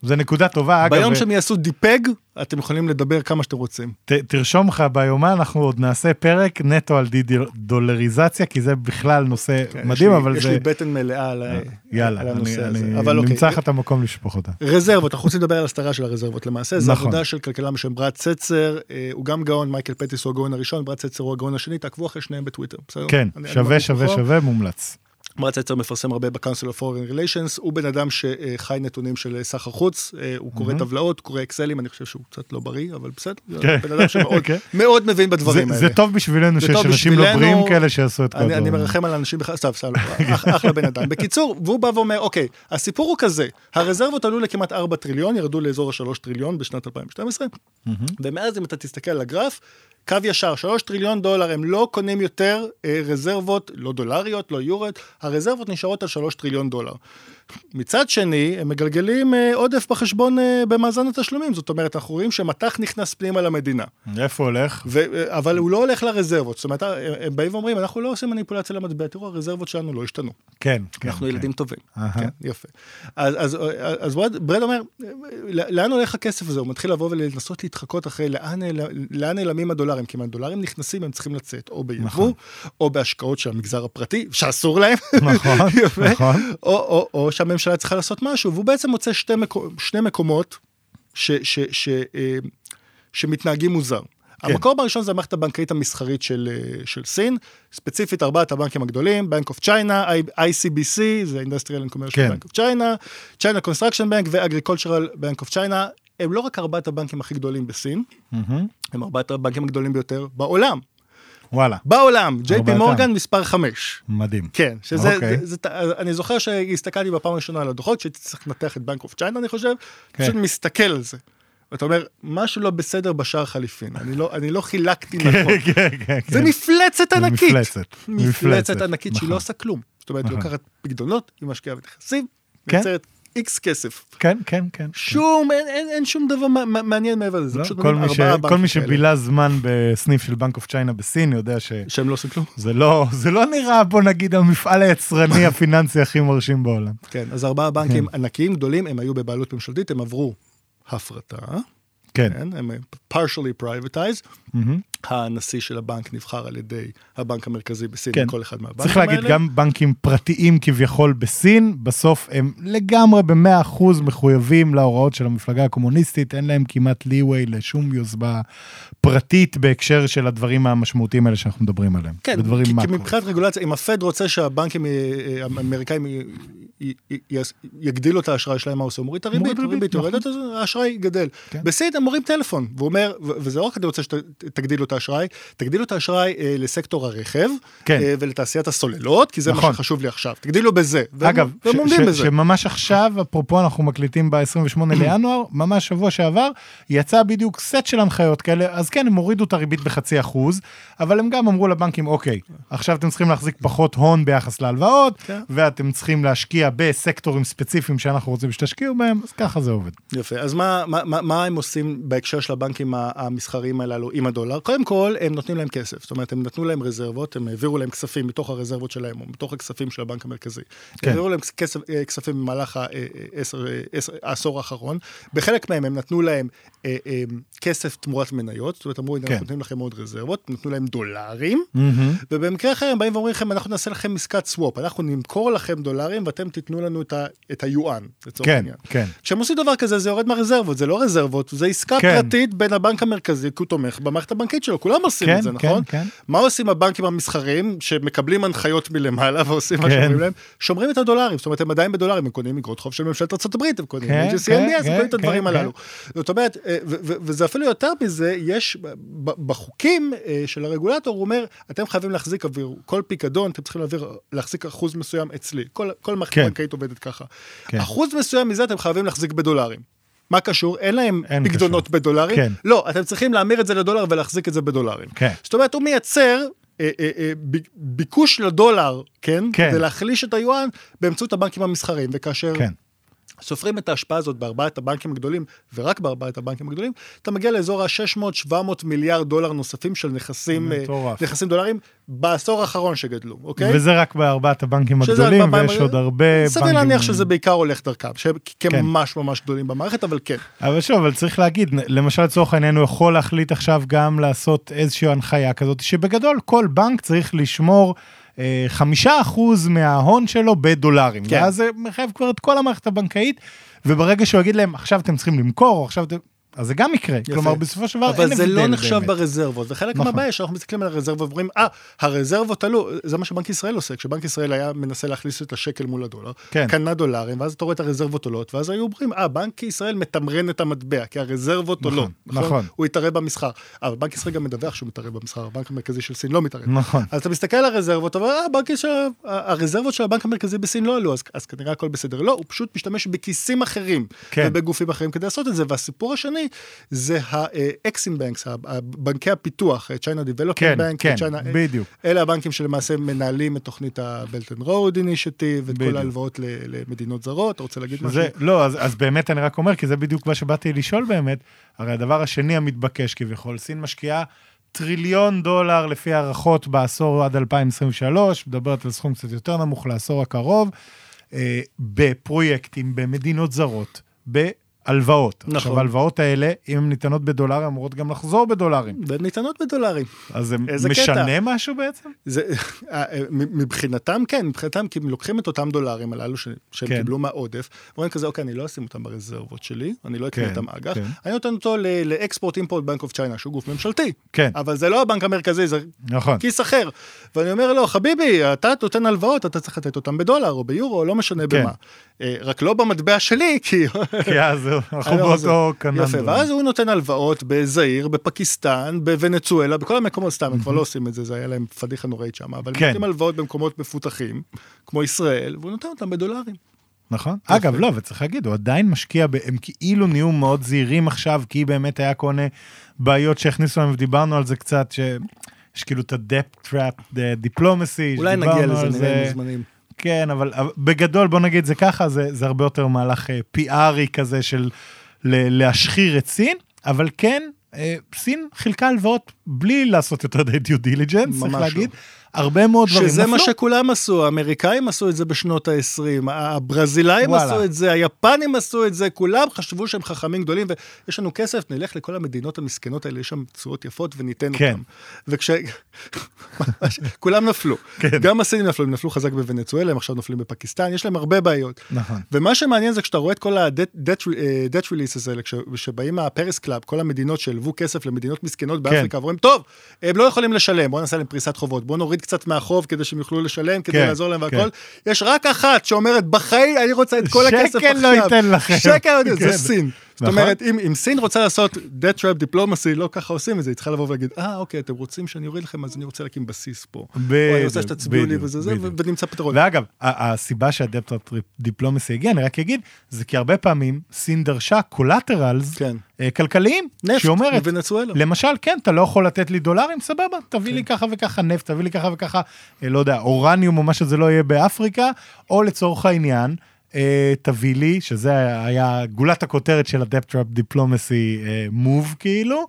זה נקודה טובה, אגב. ביום שהם יעשו de-peg, אתם יכולים לדבר כמה שאתם רוצים. ת, תרשום לך ביומן, אנחנו עוד נעשה פרק נטו על די דולריזציה, כי זה בכלל נושא מדהים, יש לי- אבל יש זה... לי בטן מלאה על ה- יאללה, על אני, הנושא הזה. אני אבל אוקיי, נמצא לך את המקום לשפוך אותה. רזרבות, אנחנו רוצים לדבר על הסתרה של הרזרבות למעשה, זו נכון. עבודה של כלכלן בשם ברד סטסר, אה, הוא גם גאון, מייקל פטיס הוא הגאון הראשון, ברד סטסר הוא הגאון השני, תעקבו אחרי שניהם בטוויטר, בסדר? כן, אני- אני שווה, שווה. שווה, מומלץ. ברד צצר מפרסם הרבה ב-Council of Foreign Relations, הוא בן אדם שחי נתונים של סחר חוץ, אה, הוא קורא. טבלאות, קורא אקסלים, אני חושב שהוא קצת לא בריא, אבל בסדר, כן. בן אדם שמאוד. מאוד מבין בדברים האלה. זה טוב בשבילנו שיש אנשים לא. בריאים כאלה שיעשו את כל אני, אני הדברים. מרחם על אנשים בכלל, סתם, סתם, אח, אחלה בן אדם. בקיצור, והוא בא ואומר, אוקיי, הסיפור הוא כזה, הרזרבות עלו לכמעט 4 טריליון, ירדו לאזור ה-3 טריליון בשנת 2012, ומאז אם אתה תסתכל על הגרף, קו ישר, 3 טריליון דולר, הם לא קונים יותר אה, רזרבות, לא דולריות, לא יורות, הרזרבות נשארות על 3 טריליון דולר. מצד שני, הם מגלגלים אה, עודף בחשבון אה, במאזן התשלומים, זאת אומרת, אנחנו רואים שמטח נכנס פנימה למדינה. איפה הולך? ו- אבל הוא לא הולך לרזרבות, זאת אומרת, הם באים ואומרים, אנחנו לא עושים מניפולציה למטבע, תראו, הרזרבות שלנו לא השתנו, כן, כן. אנחנו כן. ילדים טובים. אהה. כן, יפה. אז, אז, אז ברד, ברד אומר, לאן הולך הכסף הזה? הוא מתחיל לבוא ולנסות להתחקות אחרי לאן, לאן נעלמים הדולרים, כי אם הדולרים נכנסים, הם צריכים לצאת או ביבוא, נכון. או בהשקעות של המגזר הפרטי, שאסור להם, נכון, יפה. נכון. או, או, או שהממשלה צריכה לעשות משהו, והוא בעצם מוצא שתי, מקו, שני מקומות ש, ש, ש, אה, שמתנהגים מוזר. כן. המקום הראשון זה המערכת הבנקאית המסחרית של, אה, של סין, ספציפית ארבעת הבנקים הגדולים, Bank of China, ICBC, זה Industrial and Commercial כן. Bank of China, China Construction Bank ו-Agricultural Bank of China, הם לא רק ארבעת הבנקים הכי גדולים בסין, מהמם. הם ארבעת הבנקים הגדולים ביותר בעולם. וואלה, בעולם, JP ארבעתם. מורגן מספר 5. מדהים. כן, שזה, אוקיי. זה, זה, אני זוכר שהסתכלתי בפעם הראשונה על הדוחות, שהייתי צריך לנתח את בנק אוף צ'יינה, אני חושב, כן. פשוט מסתכל על זה. ואתה אומר, משהו לא בסדר בשער חליפין, אני לא, אני לא חילקתי נכון. כן, כן, כן. זה מפלצת זה ענקית. מפלצת. מפלצת ענקית שהיא נכון. לא עושה כלום. זאת אומרת, היא נכון. לוקחת פקדונות, היא משקיעה בנכסים, כן. מייצרת איקס כסף. כן, כן, כן. שום, אין, אין, אין שום דבר מע- מע- מעניין מעבר לזה. זה לא, פשוט כל מי ש- כל מי כאלה. שבילה זמן בסניף של בנק אוף צ'יינה בסין יודע שזה שהם לא עושים כלום. לא, זה לא נראה, בוא נגיד, המפעל היצרני הפיננסי הכי מרשים בעולם. כן, אז ארבעה בנקים ענקיים גדולים, הם היו בבעלות ממשלתית, הם עברו הפרטה. כן. כן, הם partially privatized. מהמם. הנשיא של הבנק נבחר על ידי הבנק המרכזי בסין, כן. כל אחד מהבנקים צריך להגיד, האלה. גם בנקים פרטיים כביכול בסין, בסוף הם לגמרי במאה אחוז מחויבים להוראות של המפלגה הקומוניסטית, אין להם כמעט leeway לשום יוזמה פרטית בהקשר של הדברים המשמעותיים האלה שאנחנו מדברים עליהם. כן, כי, כי. מבחינת רגולציה, אם הפד רוצה שהבנקים האמריקאים י- י- י- יס- יגדילו את האשראי שלהם, מה הוא עושה? הוא מוריד את הריבית, הריבית נכון. יורדת, אז האשראי גדל. כן. בסין הם מורים טלפון, והוא אומר, וזה לא רק אני רוצה שתגדילו את האשראי, תגדילו את האשראי אה, לסקטור הרכב, כן. אה, ולתעשיית הסוללות, כי זה מה נכון. שחשוב לי עכשיו, תגדילו בזה. והם- אגב, והם ש- ש- בזה. שממש עכשיו, אפרופו אנחנו מקליטים ב-28 לינואר, ממש שבוע שעבר, יצא בדיוק סט של הנחיות כאלה, אז כן, הם הורידו את הריבית בחצי אחוז, אבל הם גם אמרו לבנקים, אוקיי, עכשיו אתם צריכים להחזיק פחות הון ביחס להלוואות, כן. ואתם צריכים להשקיע בסקטורים ספציפיים שאנחנו רוצים שתשקיעו בהם, אז ככה זה עובד. יפה, אז מה, מה, מה, מה הם עושים בהקשר של הבנקים המסחריים הללו עם הדולר? קודם כל, הם נותנים להם כסף, זאת אומרת, הם נתנו להם רזרבות, הם העבירו להם כספים מתוך הרזרבות שלהם, או מתוך הכספים של הבנק המרכזי. כן. כן. העבירו להם כסף, אה, כספים במהלך אה, אה, העשור האחרון. בחלק מהם הם נתנו להם אה, אה, כסף תמורת מניות, זאת אומרת, אמרו, כן. אנחנו נותנים לכם עוד רזרבות, נתנו להם דולרים, ובמקרה אחר הם באים ואומרים לכם, אנחנו נעשה לכם עסקת סוואפ, אנחנו נמכור לכם דולרים ואתם תיתנו לנו את ה- את היואן, לצורך כן, העניין. כן. כשהם עושים דבר כזה זה יורד מהרזרבות, זה לא רזרבות, זה עסקה כן. פרטית בין הבנק המרכזי, כי הוא תומך במערכת הבנקאית שלו, כולם עושים כן, את זה, כן, נכון? כן. מה עושים הבנקים המסחריים שמקבלים הנחיות מלמעלה ועושים מה כן. שאומרים להם? שומרים את הדולרים, זאת אומרת הם עדיין בדולרים, הם קונים אגרות חוב של ממשלת ארה"ב, הם קונים כן, כן, MBS, הם קונים את כן, הדברים כן, הללו. זאת אומרת, אה, וזה אפילו יותר מזה, יש בחוקים אה, של הרגולטור, הוא אומר, אתם חייבים להחזיק עבור כל פיקדון, אתם צריכים להעביר, להחזיק אחוז מסוים אצלי. כל- כל מערכת כן. בנקאית עובדת ככה. כן. אחוז מסוים מזה אתם חייבים להחזיק בדולרים. מה קשור? אין להם אין פקדונות קשור. בדולרים. כן. לא, אתם צריכים להמיר את זה לדולר ולהחזיק את זה בדולרים. כן. זאת אומרת, הוא מייצר אה, אה, אה, ביקוש לדולר, כן? כן. כדי להחליש את היואן באמצעות הבנקים המסחריים, וכאשר... כן. סופרים את ההשפעה הזאת בארבעת הבנקים הגדולים, ורק בארבעת הבנקים הגדולים, אתה מגיע לאזור ה-600-700 מיליארד דולר נוספים של נכסים, אה, מטורף. נכסים דולרים בעשור האחרון שגדלו, אוקיי? וזה רק בארבעת הבנקים הגדולים, ויש עוד הרבה בנקים. סביר להניח שזה בעיקר הולך דרכם, שהם כן. כממש ממש גדולים במערכת, אבל כן. אבל שוב, אבל צריך להגיד, למשל לצורך העניין הוא יכול להחליט עכשיו גם לעשות איזושהי הנחיה כזאת, שבגדול כל בנק צריך לשמור חמישה אחוז מההון שלו בדולרים. כן. ואז זה מחייב כבר את כל המערכת הבנקאית, וברגע שהוא יגיד להם, עכשיו אתם צריכים למכור, עכשיו אתם... אז זה גם יקרה. יפה. כלומר, בסופו של דבר אין הבדל אבל זה לא נחשב באמת. ברזרבות, וחלק נכון. מהבעיה שאנחנו מסתכלים על הרזרבות ואומרים, אה, הרזרבות עלו, זה מה שבנק ישראל עושה, כשבנק ישראל היה מנסה להכניס את השקל מול הדולר, כן. קנה דולרים, ואז אתה רואה את הרזרבות עולות, ואז היו אומרים, אה, בנק ישראל מתמרן את המטבע, כי הרזרבות נכון, עולות, נכון. הוא יתערב במסחר, אבל בנק ישראל גם מדווח שהוא מתערב במסחר, הבנק המרכזי של סין לא מתערב. נכון. אז אתה מסתכל על הרזרבות, אבל אה, של, הרזרבות של הבנק המרכזי בסין לא עלו, אז, אז כנראה הכל בסדר. לא, הוא פשוט משתמש בכיסים אחרים, כן. ובגופים אחרים כדי לעשות את זה. והסיפור השני, זה האקסים בנקס, בנקי הפיתוח, China Development כן, Bank, כן, China, בדיוק. אלה הבנקים שלמעשה מנהלים את תוכנית ה-Belt and Road Initiative, בדיוק. כל ההלוואות למדינות זרות. אתה רוצה להגיד משהו? לא, אז, אז באמת אני רק אומר, כי זה בדיוק מה שבאתי לשאול באמת, הרי הדבר השני המתבקש כביכול, סין משקיעה טריליון דולר לפי הערכות בעשור עד 2023, מדברת על סכום קצת יותר נמוך לעשור הקרוב, אה, בפרויקטים במדינות זרות, בהלוואות. נכון. עכשיו, ההלוואות האלה, אם הן ניתנות בדולרים, אמורות גם לחזור בדולרים. והן ניתנות בדולרים. אז זה משנה קטע. משהו בעצם? זה, אה, אה, מבחינתם כן, מבחינתם כי הם לוקחים את אותם דולרים הללו ש, שהם כן. קיבלו מהעודף, ואומרים כזה, אוקיי, אני לא אשים אותם ברזרבות שלי, אני לא אקנה כן, אותם אג"ח, כן. אני נותן אותו לאקספורט אימפורט בנק אוף צ'יינה, שהוא גוף ממשלתי, כן, אבל זה לא הבנק המרכזי, זה נכון. כיס אחר. ואני אומר לו, חביבי, אתה נותן הלוואות, אתה צריך לתת אותם בדולר או ביורו, לא משנה כן. במה. אה, רק לא במטבע שלי, כי... כי אז אנחנו לא באותו יפה, קננדרום. ואז הוא נותן הלוואות בזעיר, בפקיסטן, בוונצואלה, בכל המקומות, סתם, הם כבר לא עושים את זה, זה היה להם פדיחה נוראית שם, אבל הם כן. נותנים הלוואות במקומות מפותחים, כמו ישראל, והוא נותן אותם בדולרים. נכון. אגב, לא, וצריך להגיד, הוא עדיין משקיע, ב- הם כאילו נהיו מאוד זהירים עכשיו, כי באמת היה כל מיני בעיות שהכניסו להם, ודיברנו על זה קצת, שיש כאילו את ה-depth trap diplomacy, אולי שדיברנו נגיע על לזה, נראה אם מוזמנים. כן, אבל בגדול, בוא נגיד זה ככה, זה, זה הרבה יותר מהלך אה, PRי כזה של להשחיר את סין, אבל כן, אה, סין חילקה הלוואות בלי לעשות יותר די דיו דיליג'נס, צריך ממש להגיד. הרבה מאוד דברים שזה מה נפלו. שכולם עשו, האמריקאים עשו את זה בשנות ה-20, הברזילאים וואלה. עשו את זה, היפנים עשו את זה, כולם חשבו שהם חכמים גדולים, ויש לנו כסף, נלך לכל המדינות המסכנות האלה, יש שם תשואות יפות וניתן כן. אותם. וכש... כולם נפלו. כן. גם הסינים נפלו, הם נפלו חזק בוונצואלה, הם עכשיו נופלים בפקיסטן, יש להם הרבה בעיות. נכון. ומה שמעניין זה כשאתה רואה את כל ה-debt releases האלה, כשבאים מה Paris Club, כל המדינות שהלוו כסף למדינות מסכנות באפריקה, ואומרים, טוב, הם לא יכולים לשלם, בואו נעשה להם פריסת חובות, בואו נוריד קצת מהחוב כדי שהם יוכלו לשלם, כדי כן, לעזור להם כן. והכל. יש רק אחת שאומרת, בחיים אני רוצה את כל שקל הכסף עכשיו. לא ייתן לכם. שקל לא ייתן, כן. זה סין. זאת נכון. אומרת, אם, אם סין רוצה לעשות debt trap diplomacy, לא ככה עושים את זה, היא צריכה לבוא ולהגיד, אה, אוקיי, אתם רוצים שאני אוריד לכם, אז אני רוצה להקים בסיס פה. או אני רוצה בדיוק, שתצביעו לי בדיוק, וזה זה, בדיוק. ונמצא פתרון. ואגב, הסיבה שה debt trap diplomacy הגיע, אני רק אגיד, זה כי הרבה פעמים סין דרשה collaterals כן. כלכליים, נפט, שאומרת, מוונצואלה. למשל, כן, אתה לא יכול לתת לי דולרים, סבבה, תביא לי ככה וככה נפט, תביא לי ככה וככה, אה, לא יודע, אורניום או מה שזה לא יהיה באפריקה, או לצורך העניין, אה, תביא לי, שזה היה גולת הכותרת של ה debt trap diplomacy move כאילו,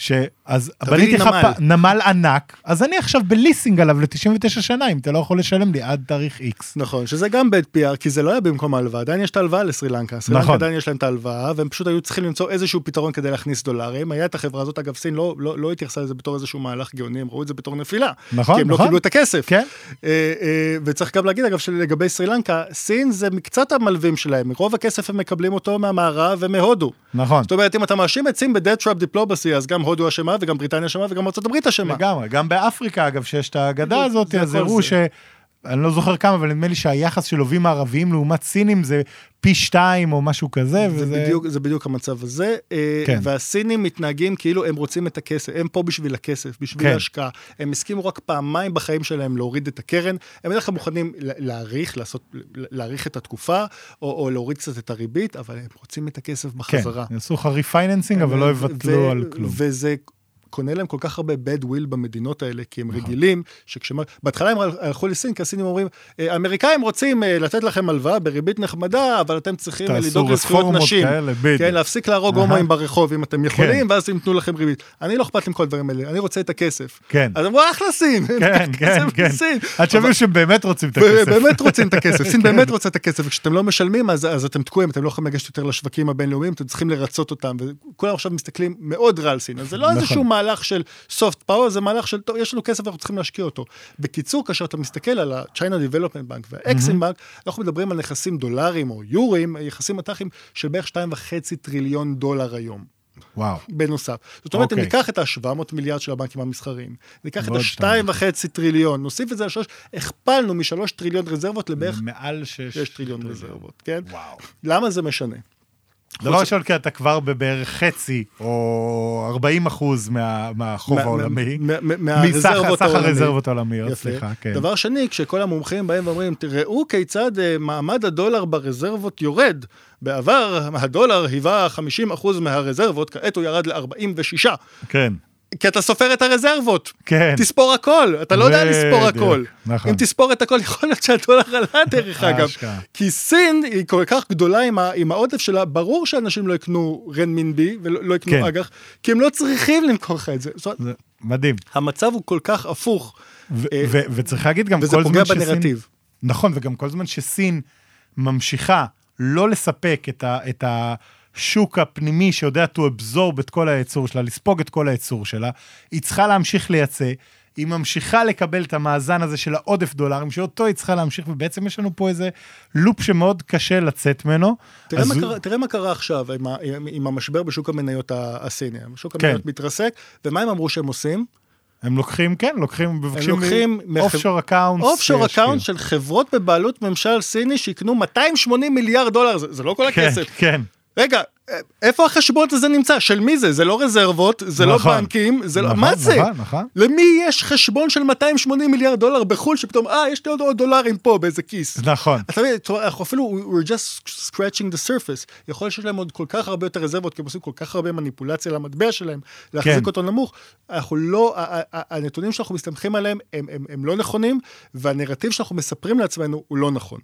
שאז תביא לי בניתי לך נמל. פ- נמל ענק, אז אני עכשיו בליסינג עליו ל-99 שנה, אם אתה לא יכול לשלם לי עד תאריך איקס. נכון, שזה גם bad PR, כי זה לא היה במקום ההלוואה, עדיין יש את ההלוואה לסרי לנקה. סרי לנקה נכון. עדיין יש להם את ההלוואה, והם פשוט היו צריכים למצוא איזשהו פתרון כדי להכניס דולרים. היה את החברה הזאת, אגב, סין לא, לא, לא התייחסה לזה בתור איזשהו מהלך גאוני, הם ראו את זה בתור נפילה. נכון, כי הם נכון. לא קיבלו את הכסף. כן. אה, אה, וצריך גם להגיד, אגב, שלגבי סרי לנקה, סין זה מקצת המלווים שלהם, רוב הכסף הם מקבלים אותו מהמערב ומהודו. נכון. זאת אומרת, אם אתה מאשים את סין ב-dead trap diplomacy, אז גם הודו אשמה וגם בריטניה אשמה וגם ארה"ב אשמה. לגמרי, גם באפריקה אגב, שיש את האגדה הזאת, אז הראו. ש... אני לא זוכר כמה, אבל נדמה לי שהיחס של לווים מערביים לעומת סינים זה פי שתיים או משהו כזה, זה וזה... בדיוק, זה בדיוק המצב הזה, אה, כן. והסינים מתנהגים כאילו הם רוצים את הכסף, הם פה בשביל הכסף, בשביל כן. ההשקעה. הם הסכימו רק פעמיים בחיים שלהם להוריד את הקרן, הם בדרך כלל מוכנים להאריך, לעשות, להאריך את התקופה, או, או להוריד קצת את הריבית, אבל הם רוצים את הכסף כן, בחזרה. יעשו לך refinancing, אבל לא יבטלו על כלום. וזה קונה להם כל כך הרבה bad will במדינות האלה, כי הם רגילים שכשמה... בהתחלה הם הלכו לסין, כי הסינים אומרים, "אה, האמריקאים רוצים אה, לתת לכם הלוואה בריבית נחמדה, אבל אתם צריכים לדאוג לזכויות נשים. כאלה. כן, להפסיק להרוג. הומואים ברחוב אם אתם יכולים, כן. ואז הם ייתנו לכם ריבית. אני לא אכפת לי מכל הדברים האלה, אני רוצה את הכסף. כן. אז אמרו, אחלה סין. כן, כן, כן. עד שהבינו שהם באמת רוצים את הכסף. באמת רוצים את הכסף, סין כן. באמת רוצה את הכסף, וכשאתם לא משלמים אז, אז אתם תקועים, אתם לא יכולים לגשת יותר לשווקים הבינלאומיים, אתם צריכים לרצות אותם, וכולם עכשיו מסתכלים מאוד רע על סין, אז זה לא נכון. איזשהו מהלך של soft power, זה מהלך של, טוב, יש לנו כסף ואנחנו צריכים להשקיע אותו. בקיצור, כאשר אתה מסתכל על ה-China Development Bank וה-Exim Bank, אנחנו מדברים על נכסים דולרים או יורים, יחסים מט"חים של בערך 2.5 טריליון דולר היום. וואו. בנוסף. זאת אומרת, אם אוקיי. ניקח את ה-700 מיליארד של הבנקים המסחריים, ניקח את ועוד ה-2.5 טריליון, נוסיף את זה לשלוש, הכפלנו משלוש טריליון רזרבות לבערך מעל שש... 6 טריליון רזרבות, כן? וואו. למה זה משנה? דבר ראשון, כי אתה כבר בבערך חצי או 40 אחוז מה- מהחוב מה- העולמי. מסך. הרזרבות העולמיות. סליחה, כן. דבר שני, כשכל המומחים באים ואומרים, תראו כיצד אה, מעמד הדולר ברזרבות יורד. בעבר הדולר היווה 50% מהרזרבות, כעת הוא ירד ל-46. כן, כי אתה סופר את הרזרבות. כן. תספור הכל, אתה לא יודע לספור הכל. נכון. אם תספור את הכל, יכול להיות שהדולר עלה דרך אגב. כי סין היא כל כך גדולה עם, ה, עם העודף שלה, ברור שאנשים לא יקנו רנמינבי ולא לא יקנו כן. אג"ח, כי הם לא צריכים למכור לך את זה. זה מדהים. המצב הוא כל כך הפוך, אה, וצריך להגיד גם וזה כל פוגע זמן שסין... בנרטיב. נכון, וגם כל זמן שסין ממשיכה לא לספק את, ה, את השוק הפנימי שיודע to absorb את כל הייצור שלה, לספוג את כל הייצור שלה, היא צריכה להמשיך לייצא. היא ממשיכה לקבל את המאזן הזה של העודף דולרים, שאותו היא צריכה להמשיך, ובעצם יש לנו פה איזה loop שמאוד קשה לצאת ממנו. תראה מה, הוא- קרה, תראה מה קרה עכשיו עם, ה, עם, עם המשבר בשוק המניות הסיני. שוק כן. המניות מתרסק, ומה הם אמרו שהם עושים? הם לוקחים, כן, לוקחים, מבקשים offshore account. offshore account של חברות בבעלות ממשל סיני שיקנו 280 מיליארד דולר, זה, זה לא כל כן, הכסף. כן. רגע, איפה החשבון הזה נמצא? של מי זה? זה לא רזרבות, זה נכון. לא בנקים, זה לא... נכון, מה זה? נכון, נכון. למי יש חשבון של 280 מיליארד דולר בחו"ל שפתאום, אה, יש לי עוד עוד דולרים פה באיזה כיס. נכון. אתה מבין, אנחנו אפילו, we're just scratching the surface. יכול להיות שיש להם עוד כל כך הרבה יותר רזרבות, כי הם עושים כל כך הרבה מניפולציה למטבע שלהם, להחזיק כן. אותו נמוך. אנחנו לא, הנתונים שאנחנו מסתמכים עליהם הם, הם, הם לא נכונים, והנרטיב שאנחנו מספרים לעצמנו הוא לא נכון.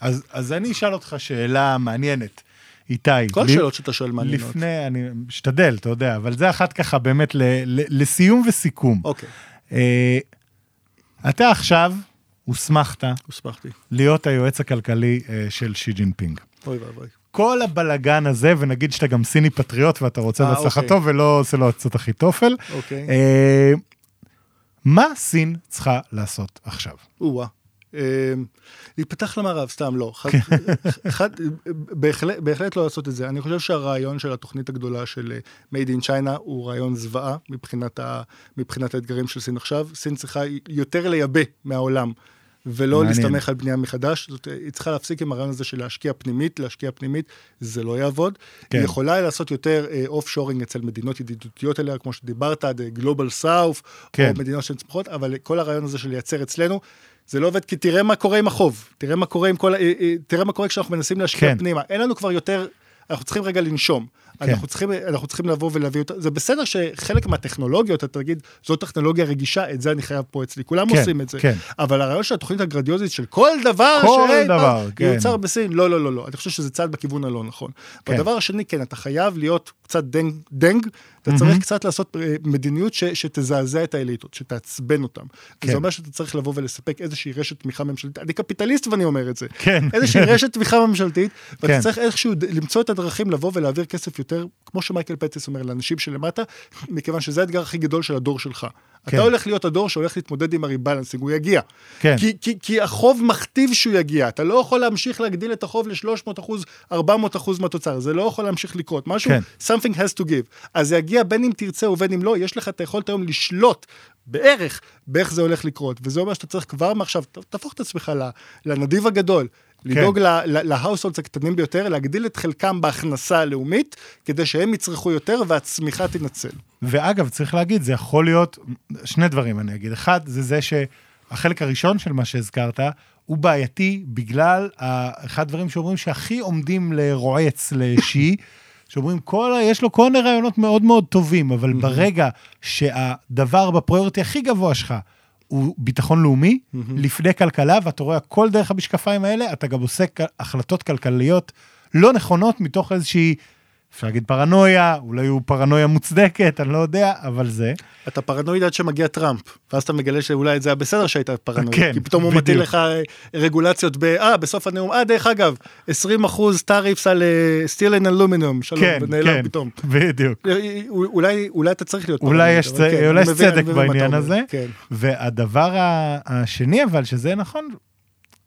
אז, אז אני אשאל אותך שאלה מעניינת, איתי. כל השאלות שאתה שואל מעניינות. לפני, אני משתדל, אתה יודע, אבל זה אחת ככה באמת ל, ל, לסיום וסיכום. אוקיי, אה, אתה עכשיו הוסמכת הוסמכתי. להיות היועץ הכלכלי אה, של שי ג'ינפינג. אוי ואבוי. כל הבלגן הזה, ונגיד שאתה גם סיני פטריוט ואתה רוצה אה, בהצלחתו אוקיי. ולא עושה לו עצות אחיתופל, אוקיי. אה, מה סין צריכה לעשות עכשיו? או-אה. אה, להיפתח למערב, סתם לא. חד, חד, בהחלט, בהחלט לא לעשות את זה. אני חושב שהרעיון של התוכנית הגדולה של אה, Made in China הוא רעיון זוועה מבחינת, ה, מבחינת האתגרים של סין עכשיו. סין צריכה יותר לייבא מהעולם. ולא מעניין. להסתמך על בנייה מחדש, זאת, היא צריכה להפסיק עם הרעיון הזה של להשקיע פנימית, להשקיע פנימית, זה לא יעבוד. כן. כן. היא יכולה לעשות יותר offshoring אצל מדינות ידידותיות אליה, כמו שדיברת, The Global South, כן. או מדינות שהן צומחות, אבל כל הרעיון הזה של לייצר אצלנו, זה לא עובד, כי תראה מה קורה עם החוב, תראה מה קורה עם כל, אה, אה, תראה מה קורה כשאנחנו מנסים להשקיע כן. פנימה. אין לנו כבר יותר, אנחנו צריכים רגע לנשום. כן. אנחנו צריכים, אנחנו צריכים לבוא ולהביא אותה, זה בסדר שחלק מהטכנולוגיות, אתה תגיד, זו טכנולוגיה רגישה, את זה אני חייב פה אצלי, כולם כן, עושים את זה. כן. אבל הרעיון של התוכנית הגרנדיוזית של כל דבר כל שאי פעם דבר, כן. יוצר בסין, לא, לא, לא, לא, אני חושב שזה צעד בכיוון הלא נכון. כן. והדבר השני, כן, אתה חייב להיות קצת דנג, דנג אתה צריך קצת לעשות אה, מדיניות ש, שתזעזע את האליטות, שתעצבן אותם. כן. זה אומר שאתה צריך לבוא ולספק איזושהי רשת תמיכה ממשלתית, אני קפיטליסט ואני אומר את זה. כן. איזושהי רשת תמיכה ממשלתית, ואתה כן. צריך איכשהו למצוא את הדרכים לבוא ולהעביר כסף יותר, כמו שמייקל פטיס אומר, לאנשים שלמטה, מכיוון שזה האתגר הכי גדול של הדור שלך. כן. אתה הולך להיות הדור שהולך להתמודד עם הריבלנסינג, הוא יגיע. כן. כי, כי, כי החוב מכתיב שהוא יגיע, אתה לא יכול להמשיך להגדיל את החוב ל-300 אחוז, 400 אחוז מהתוצר, זה לא יכול להמשיך לקרות, משהו, כן. something has to give. אז זה יגיע בין אם תרצה ובין אם לא, יש לך את היכולת היום לשלוט בערך באיך זה הולך לקרות, וזה אומר שאתה צריך כבר מעכשיו, תהפוך את עצמך לנדיב הגדול. לדאוג להאוסולדס הקטנים ביותר, להגדיל את חלקם בהכנסה הלאומית, כדי שהם יצרכו יותר והצמיחה תנצל. ואגב, צריך להגיד, זה יכול להיות, שני דברים אני אגיד. אחד, זה זה שהחלק הראשון של מה שהזכרת, הוא בעייתי בגלל אחד הדברים שאומרים שהכי עומדים לרועץ לשי, שאומרים, כל, יש לו כל מיני רעיונות מאוד מאוד טובים, אבל מהמם. ברגע שהדבר בפריוריטי הכי גבוה שלך הוא ביטחון לאומי, מהמם. לפני כלכלה, ואתה רואה הכל דרך המשקפיים האלה, אתה גם עושה החלטות כלכליות לא נכונות מתוך איזושהי, אפשר להגיד פרנויה, אולי הוא פרנויה מוצדקת, אני לא יודע, אבל זה. אתה פרנואיד עד שמגיע טראמפ, ואז אתה מגלה שאולי זה היה בסדר שהיית פרנואיד, כן, כי פתאום הוא מטיל. לך אה, רגולציות ב... אה, בסוף הנאום, אה, דרך אגב, 20 אחוז tariffs על steel and aluminium, שלום, כן, ונעלם כן, פתאום. בדיוק. אה, אולי, אולי אתה צריך להיות אולי פרנואיד, יש צ- כן, אולי יש מבין- צדק בעניין הזה. כן. והדבר השני אבל, שזה נכון,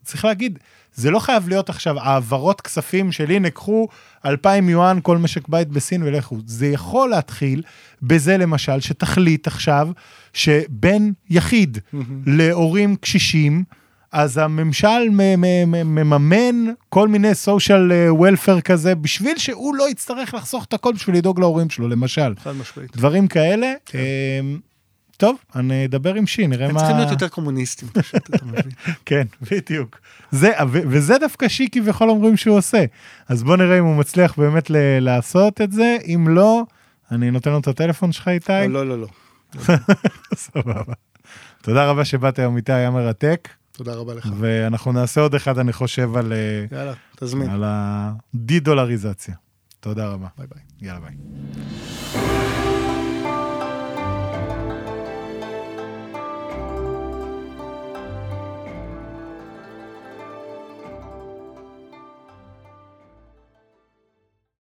צריך להגיד, זה לא חייב להיות עכשיו העברות כספים של הנה, קחו 2,000 יואן כל משק בית בסין ולכו. זה יכול להתחיל בזה למשל, שתחליט עכשיו שבן יחיד מהמם. להורים קשישים, אז הממשל מממן כל מיני סושיאל וולפר כזה, בשביל שהוא לא יצטרך לחסוך את הכל בשביל לדאוג להורים שלו, למשל. חד משמעית. דברים כאלה. כן. טוב, אני אדבר עם שי, נראה הם מה... צריכים להיות יותר קומוניסטים פשוט, אתה מבין? כן, בדיוק. זה, וזה דווקא שי כביכול אומרים שהוא עושה. אז בוא נראה אם הוא מצליח באמת ל- לעשות את זה, אם לא, אני נותן לו את הטלפון שלך איתי. לא, לא, לא. סבבה. תודה רבה שבאת היום איתי, היה מרתק, תודה רבה לך. ואנחנו נעשה עוד אחד, אני חושב, על, אה, יאללה, תזמין. על הדי-דולריזציה. תודה רבה. ביי ביי. יאללה ביי.